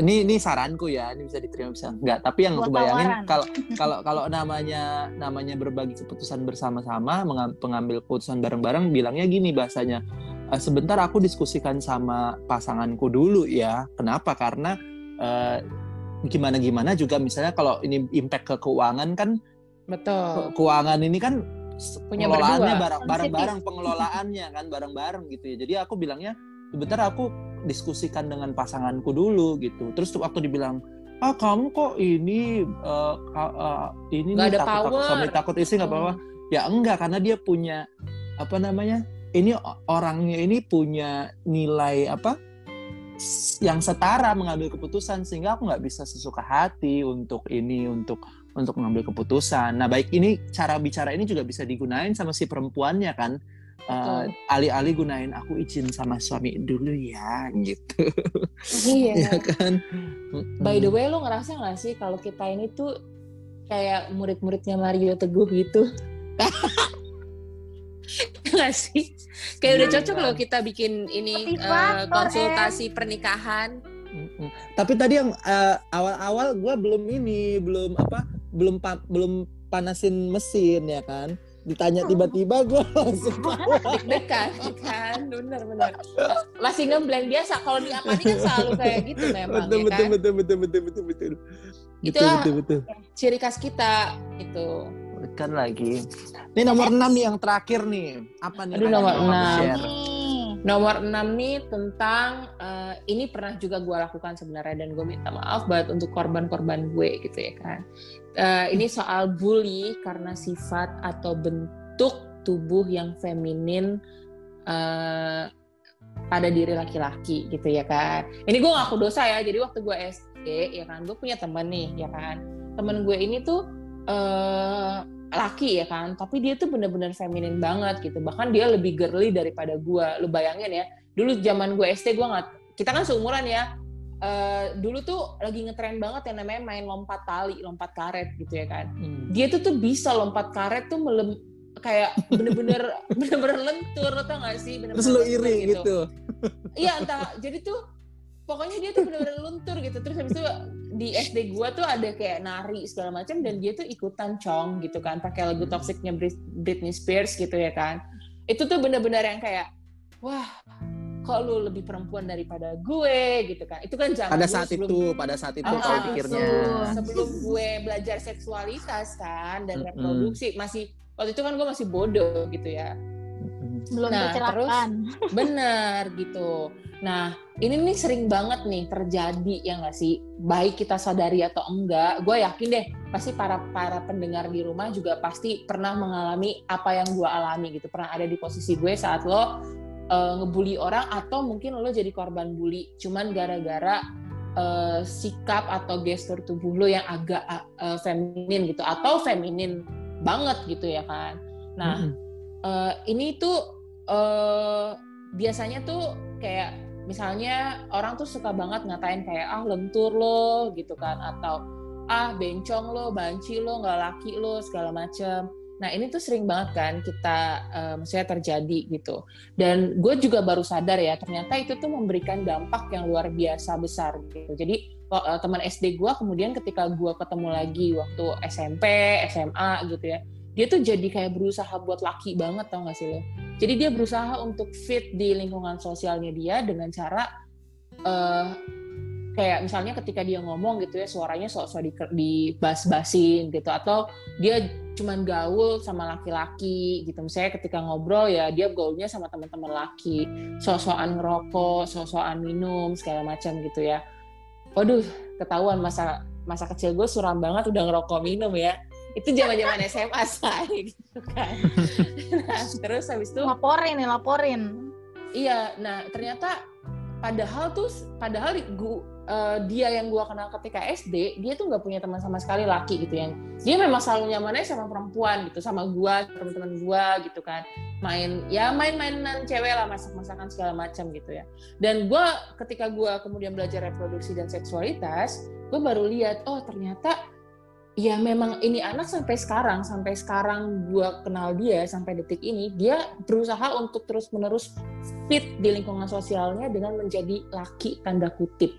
ini ini saranku ya ini bisa diterima bisa enggak. Tapi yang aku bayangin kalau kalau kalau namanya namanya berbagi keputusan bersama-sama mengambil keputusan bareng-bareng bilangnya gini bahasanya e, sebentar aku diskusikan sama pasanganku dulu ya. Kenapa? Karena uh, gimana gimana juga misalnya kalau ini impact ke keuangan kan betul. keuangan ini kan punya pengelolaannya bareng-bareng pengelolaannya kan bareng-bareng gitu ya. Jadi aku bilangnya sebentar aku diskusikan dengan pasanganku dulu gitu terus waktu dibilang ah kamu kok ini uh, uh, ini nih, takut, takut suami takut istri nggak apa-apa hmm. ya enggak karena dia punya apa namanya ini orangnya ini punya nilai apa yang setara mengambil keputusan sehingga aku nggak bisa sesuka hati untuk ini untuk untuk mengambil keputusan. Nah baik ini cara bicara ini juga bisa digunain sama si perempuannya kan uh, alih-alih gunain aku izin sama suami dulu ya gitu. Iya. Ya kan? By the way lo ngerasa gak sih kalau kita ini tuh kayak murid-muridnya Mario Teguh gitu? Nggak sih? Kayak udah iya, cocok loh kita bikin ini uh, konsultasi pernikahan. Tapi tadi yang uh, awal-awal gue belum ini belum apa belum pa belum panasin mesin ya kan ditanya tiba-tiba gue langsung deg-degan kan? Bener-bener masih ngeblend biasa kalau di apa kan selalu kayak gitu memang betul, ya betul, kan? betul betul betul betul betul. Itu betul, betul, ciri khas kita itu kan lagi. Ini nomor enam nih yang terakhir nih. Apa nih Aduh, nomor enam Nomor 6 nih tentang uh, ini pernah juga gue lakukan sebenarnya dan gue minta maaf buat untuk korban-korban gue gitu ya kan. Uh, ini soal bully karena sifat atau bentuk tubuh yang feminin uh, pada diri laki-laki gitu ya kan. Ini gue ngaku dosa ya. Jadi waktu gue SD ya kan, gue punya temen nih ya kan. Temen gue ini tuh uh, laki ya kan tapi dia tuh bener-bener feminin banget gitu. Bahkan dia lebih girly daripada gue lu bayangin ya dulu zaman gue SD gue nggak kita kan seumuran ya. Uh, dulu tuh lagi ngetren banget yang namanya main lompat tali, lompat karet gitu ya kan. Hmm. Dia tuh tuh bisa lompat karet tuh melem kayak bener-bener bener-bener lentur tau gak sih? Bener-bener Terus lu lentur iri gitu. iya entah. Jadi tuh pokoknya dia tuh bener-bener luntur gitu. Terus habis itu di SD gua tuh ada kayak nari segala macam dan dia tuh ikutan cong gitu kan pakai lagu toksiknya Britney Spears gitu ya kan. Itu tuh bener-bener yang kayak wah kok lu lebih perempuan daripada gue? gitu kan. Itu kan zaman Pada saat sebelum- itu, pada saat itu Ah, kalau pikirnya. sebelum gue belajar seksualitas kan dan reproduksi masih waktu itu kan gue masih bodoh gitu ya belum Nah, kecelakaan bener gitu. Nah ini nih sering banget nih terjadi ya nggak sih? Baik kita sadari atau enggak gue yakin deh pasti para para pendengar di rumah juga pasti pernah mengalami apa yang gue alami gitu. Pernah ada di posisi gue saat lo eh, ngebully orang atau mungkin lo jadi korban bully. Cuman gara-gara eh, sikap atau gestur tubuh lo yang agak eh, feminin gitu atau feminin banget gitu ya kan. Nah Mm-mm. Eh, ini tuh eh, biasanya tuh kayak misalnya orang tuh suka banget ngatain kayak ah lentur lo gitu kan atau ah bencong lo banci lo nggak laki lo segala macem. Nah ini tuh sering banget kan kita eh, maksudnya terjadi gitu. Dan gue juga baru sadar ya ternyata itu tuh memberikan dampak yang luar biasa besar gitu. Jadi teman SD gue kemudian ketika gue ketemu lagi waktu SMP SMA gitu ya dia tuh jadi kayak berusaha buat laki banget tau gak sih lo? Jadi dia berusaha untuk fit di lingkungan sosialnya dia dengan cara eh kayak misalnya ketika dia ngomong gitu ya suaranya sok-sok di, dibas-basin gitu. Atau dia cuman gaul sama laki-laki gitu. Misalnya ketika ngobrol ya dia gaulnya sama teman-teman laki. Sok-sokan ngerokok sok-sokan minum segala macam gitu ya. Waduh ketahuan masa masa kecil gue suram banget udah ngerokok minum ya itu zaman-zaman SMA say gitu kan nah, terus habis itu laporin nih laporin Iya, nah ternyata padahal tuh padahal gua, eh, dia yang gua kenal ketika SD, dia tuh nggak punya teman sama sekali laki gitu yang dia memang selalu nyamannya sama perempuan gitu, sama gua, teman-teman gua gitu kan. Main ya main-mainan cewek lah, masak-masakan segala macam gitu ya. Dan gua ketika gua kemudian belajar reproduksi dan seksualitas, gua baru lihat oh ternyata ya memang ini anak sampai sekarang sampai sekarang gua kenal dia sampai detik ini dia berusaha untuk terus menerus fit di lingkungan sosialnya dengan menjadi laki tanda kutip.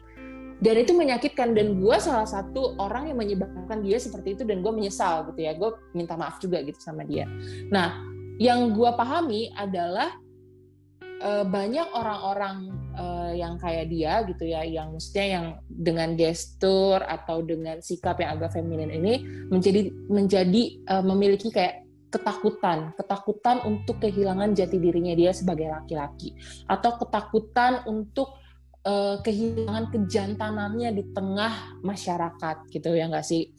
Dan itu menyakitkan dan gue salah satu orang yang menyebabkan dia seperti itu dan gue menyesal gitu ya. Gue minta maaf juga gitu sama dia. Nah yang gue pahami adalah eh, banyak orang-orang eh, yang kayak dia gitu ya yang maksudnya yang dengan gestur atau dengan sikap yang agak feminin ini menjadi menjadi eh, memiliki kayak ketakutan, ketakutan untuk kehilangan jati dirinya dia sebagai laki-laki, atau ketakutan untuk eh, kehilangan kejantanannya di tengah masyarakat, gitu ya nggak sih?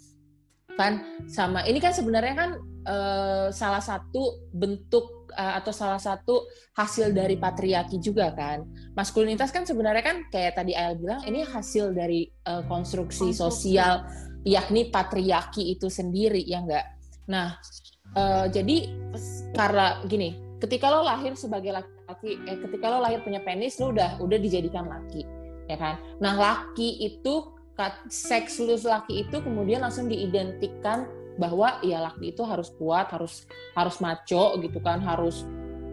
Kan sama ini kan sebenarnya kan eh, salah satu bentuk eh, atau salah satu hasil dari patriarki juga kan. Maskulinitas kan sebenarnya kan kayak tadi Ayel bilang ini hasil dari eh, konstruksi, Konstruksi. sosial yakni patriarki itu sendiri ya enggak. Nah, eh, jadi karena gini, ketika lo lahir sebagai laki-laki, eh, ketika lo lahir punya penis, lo udah udah dijadikan laki, ya kan? Nah, laki itu seks lu laki itu kemudian langsung diidentikan bahwa ya laki itu harus kuat, harus harus maco gitu kan, harus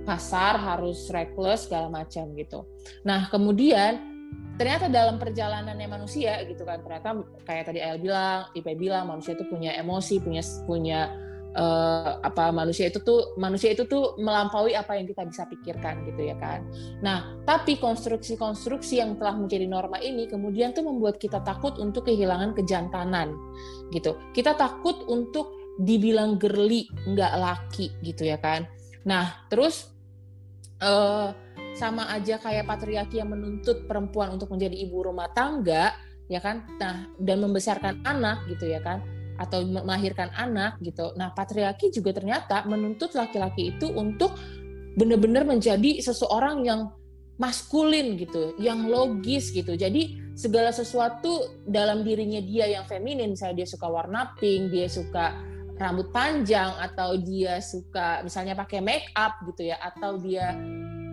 kasar, harus reckless segala macam gitu. Nah, kemudian ternyata dalam perjalanannya manusia gitu kan ternyata kayak tadi Ayel bilang, Ipe bilang manusia itu punya emosi, punya punya eh, apa manusia itu tuh manusia itu tuh melampaui apa yang kita bisa pikirkan gitu ya kan. Nah, tapi konstruksi-konstruksi yang telah menjadi norma ini kemudian tuh membuat kita takut untuk kehilangan kejantanan gitu. Kita takut untuk dibilang girly, nggak laki gitu ya kan. Nah, terus eh, sama aja kayak patriarki yang menuntut perempuan untuk menjadi ibu rumah tangga, ya kan? Nah, dan membesarkan anak gitu ya kan? Atau melahirkan anak gitu. Nah, patriarki juga ternyata menuntut laki-laki itu untuk benar-benar menjadi seseorang yang maskulin gitu, yang logis gitu. Jadi segala sesuatu dalam dirinya dia yang feminin, misalnya dia suka warna pink, dia suka rambut panjang atau dia suka misalnya pakai make up gitu ya atau dia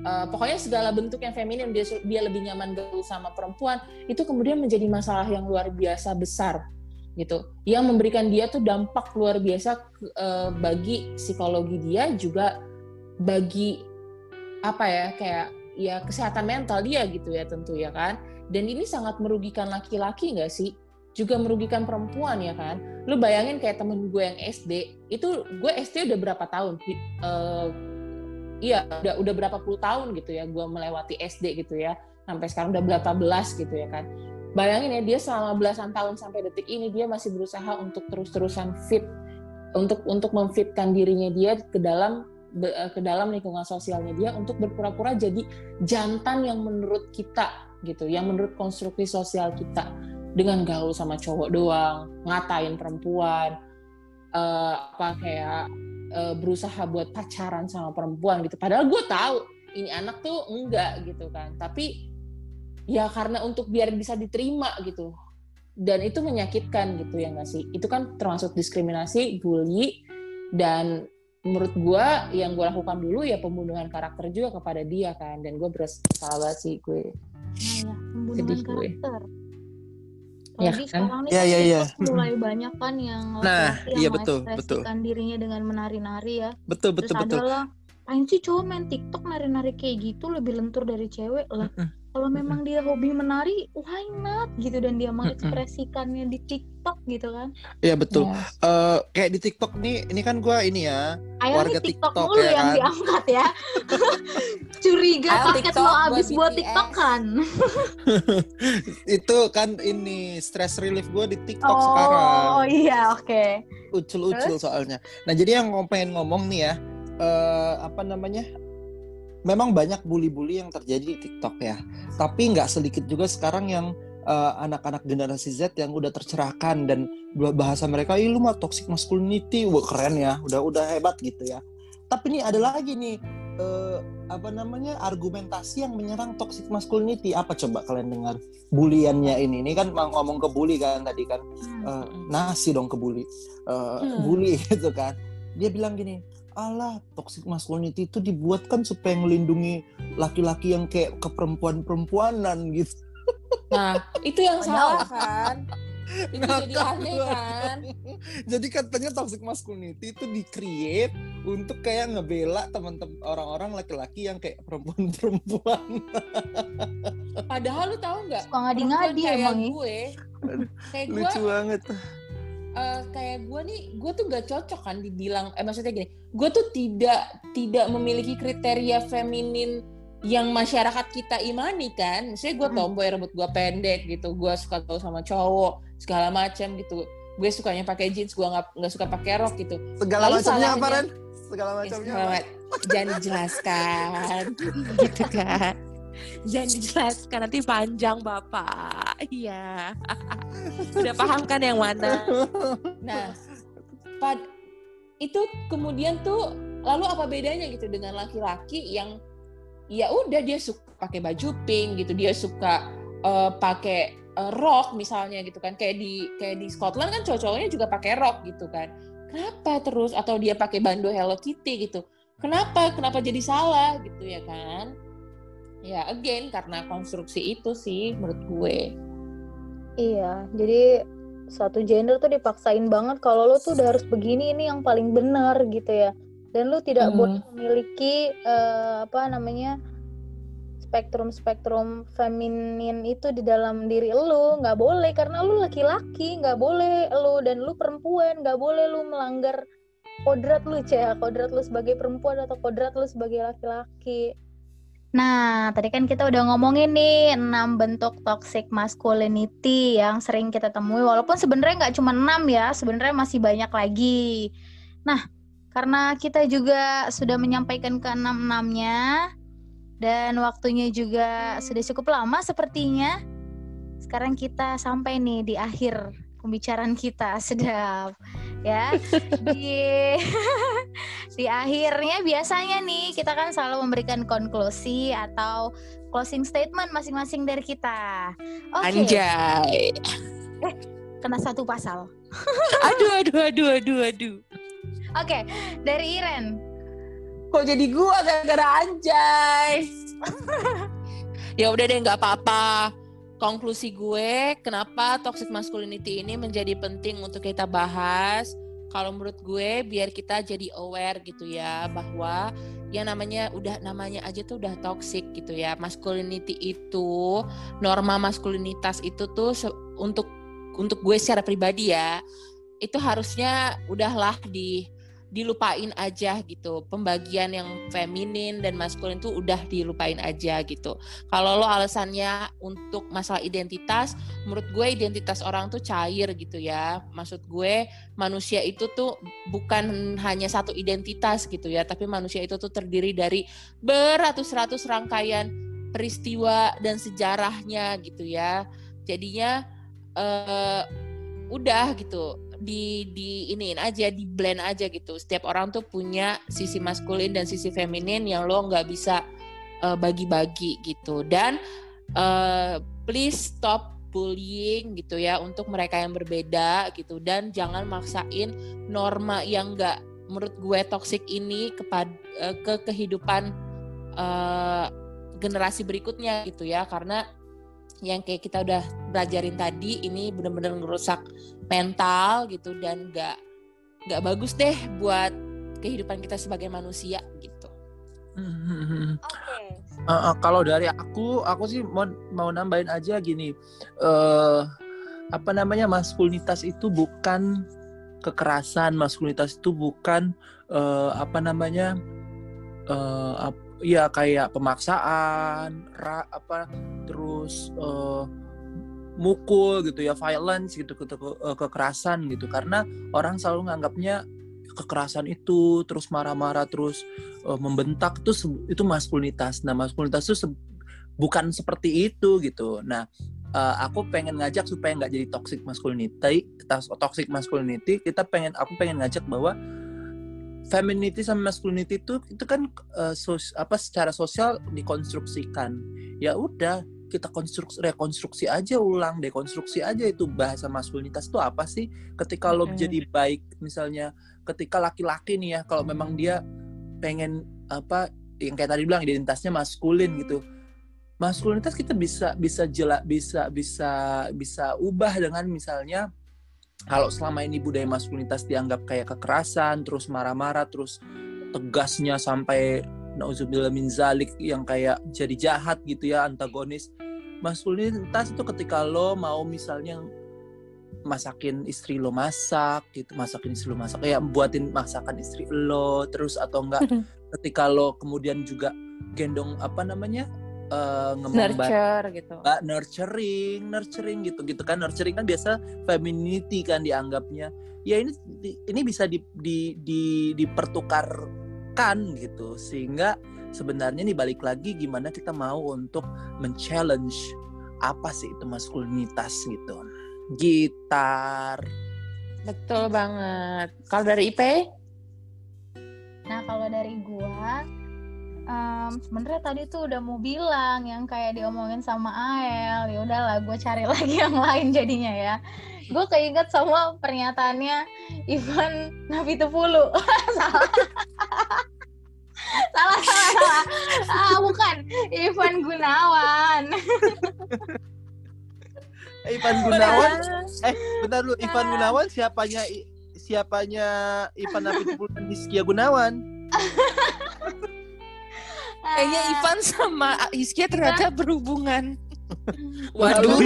uh, pokoknya segala bentuk yang feminin dia dia lebih nyaman gaul sama perempuan itu kemudian menjadi masalah yang luar biasa besar gitu. Yang memberikan dia tuh dampak luar biasa uh, bagi psikologi dia juga bagi apa ya kayak ya kesehatan mental dia gitu ya tentu ya kan. Dan ini sangat merugikan laki-laki nggak sih? Juga merugikan perempuan ya kan. Lu bayangin kayak temen gue yang SD itu gue SD udah berapa tahun? Uh, iya udah udah berapa puluh tahun gitu ya gue melewati SD gitu ya. Sampai sekarang udah berapa belas gitu ya kan bayangin ya dia selama belasan tahun sampai detik ini dia masih berusaha untuk terus-terusan fit untuk untuk memfitkan dirinya dia ke dalam eh, ke dalam lingkungan sosialnya dia untuk berpura-pura jadi jantan yang menurut kita gitu yang menurut konstruksi sosial kita dengan gaul sama cowok doang ngatain perempuan uh, apa kayak uh, berusaha buat pacaran sama perempuan gitu. Padahal gue tahu ini anak tuh enggak gitu kan. Tapi ya karena untuk biar bisa diterima gitu. Dan itu menyakitkan gitu ya nggak sih? Itu kan termasuk diskriminasi, bully, dan menurut gue yang gue lakukan dulu ya pembunuhan karakter juga kepada dia kan. Dan gue bersalah sih gue. Nah, ya, pembunuhan karakter. Gue ya, kan? sekarang nih ya, ya, ya. mulai banyak kan yang nah, yang iya betul, betul. dirinya dengan menari-nari ya. Betul, betul, Terus betul. Adalah, Ain sih cowok main TikTok nari-nari kayak gitu lebih lentur dari cewek lah. Kalau memang dia hobi menari, why not gitu dan dia mengekspresikannya di TikTok gitu kan? Iya betul. Yes. Uh, kayak di TikTok nih, ini kan gue ini ya Ayah warga TikTok, TikTok mulu ya yang kan? diangkat ya. Curiga Ayo, paket lo abis buat TikTok kan? Itu kan ini stress relief gue di TikTok oh, sekarang. Oh iya oke. Okay. Ucul-ucul soalnya. Nah jadi yang pengen ngomong nih ya, uh, apa namanya memang banyak bully-bully yang terjadi di TikTok ya. Tapi nggak sedikit juga sekarang yang uh, anak-anak generasi Z yang udah tercerahkan dan bahasa mereka ih lu mah toxic masculinity. Wah keren ya. Udah udah hebat gitu ya. Tapi ini ada lagi nih uh, apa namanya argumentasi yang menyerang toxic masculinity. Apa coba kalian dengar buliannya ini? Ini kan ngomong ke bully kan tadi kan. Uh, nasi dong ke bully. Uh, bully gitu kan. Dia bilang gini Allah toxic masculinity itu dibuatkan supaya melindungi laki-laki yang kayak keperempuan-perempuanan gitu. Nah, itu yang salah kan? Itu nah, jadi aneh kan? Jadi katanya toxic masculinity itu di-create untuk kayak ngebela teman-teman orang-orang laki-laki yang kayak perempuan-perempuan. Padahal lu tahu nggak? Suka ngadi-ngadi emang gue. Kayak gue. Lucu banget uh, kayak gue nih gue tuh gak cocok kan dibilang eh maksudnya gini gue tuh tidak tidak memiliki kriteria feminin yang masyarakat kita imani kan. Misalnya gue hmm. tomboy rambut gue pendek gitu gue suka tau sama cowok segala macam gitu. Gue sukanya pakai jeans gue nggak nggak suka pakai rok gitu. Segala macamnya apa Ren? Segala macamnya eh, jangan dijelaskan. Gitu kan jangan dijelaskan nanti panjang bapak. Iya. Udah paham kan yang mana? Nah pad itu kemudian tuh lalu apa bedanya gitu dengan laki-laki yang ya udah dia suka pakai baju pink gitu dia suka uh, pakai uh, rok misalnya gitu kan. Kayak di kayak di Scotland kan cowok-cowoknya juga pakai rok gitu kan. Kenapa terus? Atau dia pakai bando Hello Kitty gitu. Kenapa? Kenapa jadi salah gitu ya kan ya again karena konstruksi itu sih menurut gue. Iya jadi satu gender tuh dipaksain banget kalau lo tuh udah harus begini ini yang paling benar gitu ya. Dan lo tidak hmm. boleh memiliki uh, apa namanya spektrum-spektrum feminin itu di dalam diri lo. Nggak boleh karena lo laki-laki nggak boleh lo dan lo perempuan. Nggak boleh lo melanggar kodrat lo cek kodrat lo sebagai perempuan atau kodrat lo sebagai laki-laki Nah, tadi kan kita udah ngomongin nih enam bentuk toxic masculinity yang sering kita temui. Walaupun sebenarnya nggak cuma enam ya, sebenarnya masih banyak lagi. Nah, karena kita juga sudah menyampaikan ke enam-enamnya dan waktunya juga sudah cukup lama sepertinya. Sekarang kita sampai nih di akhir pembicaraan kita sedap ya di di akhirnya biasanya nih kita kan selalu memberikan konklusi atau closing statement masing-masing dari kita. Oke. Okay. Anjay. Eh, kena satu pasal. aduh, aduh, aduh, aduh, aduh. Oke, okay, dari Iren. Kok jadi gua gara-gara anjay? ya udah deh nggak apa-apa. Konklusi gue, kenapa toxic masculinity ini menjadi penting untuk kita bahas? Kalau menurut gue, biar kita jadi aware gitu ya bahwa yang namanya udah namanya aja tuh udah toxic gitu ya. Masculinity itu, norma maskulinitas itu tuh untuk untuk gue secara pribadi ya, itu harusnya udahlah di dilupain aja gitu. Pembagian yang feminin dan maskulin tuh udah dilupain aja gitu. Kalau lo alasannya untuk masalah identitas, menurut gue identitas orang tuh cair gitu ya. Maksud gue manusia itu tuh bukan hanya satu identitas gitu ya, tapi manusia itu tuh terdiri dari beratus-ratus rangkaian peristiwa dan sejarahnya gitu ya. Jadinya uh, udah gitu di di iniin aja di blend aja gitu. Setiap orang tuh punya sisi maskulin dan sisi feminin yang lo nggak bisa uh, bagi-bagi gitu. Dan uh, please stop bullying gitu ya untuk mereka yang berbeda gitu. Dan jangan maksain norma yang nggak menurut gue toxic ini kepada uh, ke kehidupan uh, generasi berikutnya gitu ya. Karena yang kayak kita udah belajarin tadi ini bener-bener ngerusak mental gitu dan nggak nggak bagus deh buat kehidupan kita sebagai manusia gitu. Oke. Okay. Uh, uh, kalau dari aku, aku sih mau mau nambahin aja gini, uh, apa namanya maskulinitas itu bukan kekerasan, maskulinitas itu bukan uh, apa namanya uh, ya kayak pemaksaan, ra, apa terus uh, mukul gitu ya, violence gitu, ke, ke, eh, kekerasan gitu. Karena orang selalu nganggapnya kekerasan itu terus marah-marah terus uh, membentak itu itu maskulinitas. Nah, maskulinitas itu se bukan seperti itu gitu. Nah, uh, aku pengen ngajak supaya nggak jadi toxic masculinity, toxic masculinity, kita pengen aku pengen ngajak bahwa femininity sama masculinity itu itu kan uh, sos, apa secara sosial dikonstruksikan. Ya udah kita konstruksi rekonstruksi aja ulang dekonstruksi aja itu bahasa maskulinitas itu apa sih? Ketika lo jadi baik misalnya ketika laki-laki nih ya kalau memang dia pengen apa yang kayak tadi bilang identitasnya maskulin gitu. Maskulinitas kita bisa bisa jelak bisa bisa bisa ubah dengan misalnya kalau selama ini budaya maskulinitas dianggap kayak kekerasan, terus marah-marah, terus tegasnya sampai nauzubillah min zalik yang kayak jadi jahat gitu ya, antagonis. Maskulinitas itu ketika lo mau misalnya masakin istri lo masak gitu, masakin istri lo masak, ya buatin masakan istri lo, terus atau enggak ketika lo kemudian juga gendong apa namanya uh, nurture gitu. Uh, nurturing nurturing gitu gitu kan. Nurturing kan biasa femininity kan dianggapnya. Ya ini ini bisa di, di, di dipertukarkan gitu. Sehingga sebenarnya nih balik lagi gimana kita mau untuk men-challenge apa sih itu maskulinitas gitu. Gitar. Betul banget. Kalau dari IP nah kalau dari gua um, sebenarnya tadi tuh udah mau bilang yang kayak diomongin sama Ael. Ya udahlah gue cari lagi yang lain jadinya ya. Gue keinget sama pernyataannya Ivan Navitupulu. Salah. Salah salah salah. Ah bukan. Ivan Gunawan. Ivan Gunawan? Eh bentar lu Ivan Gunawan siapanya siapanya Ivan Navitupulu dan Hiskia Gunawan Kayaknya Ivan sama Iskia ternyata berhubungan. Waduh,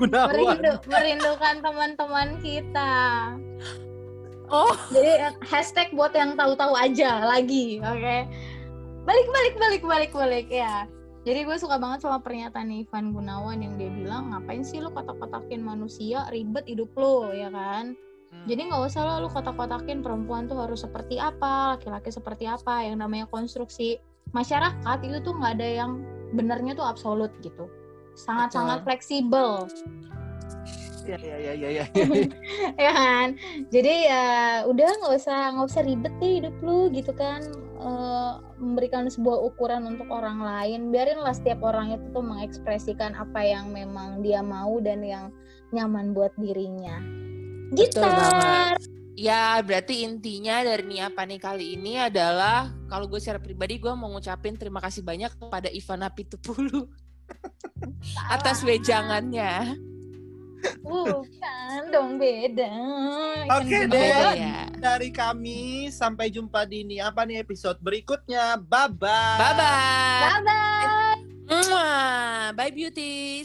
merindu, merindukan teman-teman kita. Oh, jadi hashtag buat yang tahu-tahu aja lagi, oke? Okay? Balik, balik, balik, balik, balik ya. Jadi gue suka banget sama pernyataan Ivan Gunawan yang dia bilang ngapain sih lo kotak-kotakin manusia ribet hidup lo ya kan? Hmm. Jadi nggak usah lo lu kotak-kotakin perempuan tuh harus seperti apa, laki-laki seperti apa. Yang namanya konstruksi masyarakat itu tuh nggak ada yang benernya tuh absolut gitu. Sangat-sangat fleksibel. Ya ya ya ya ya. Ya kan? Jadi ya udah nggak usah nggak usah ribet deh hidup lu gitu kan. E, memberikan sebuah ukuran untuk orang lain. Biarinlah setiap orang itu tuh mengekspresikan apa yang memang dia mau dan yang nyaman buat dirinya. Gitar Ya, berarti intinya dari nih apa nih kali ini adalah kalau gue secara pribadi gue mau ngucapin terima kasih banyak kepada Ivana Pitupulu atas wejangannya. Bukan dong beda. Oke Kan deh. beda. ya. Dari kami sampai jumpa di ini apa nih episode berikutnya. Bye bye. Bye bye. Bye bye. Bye beauty.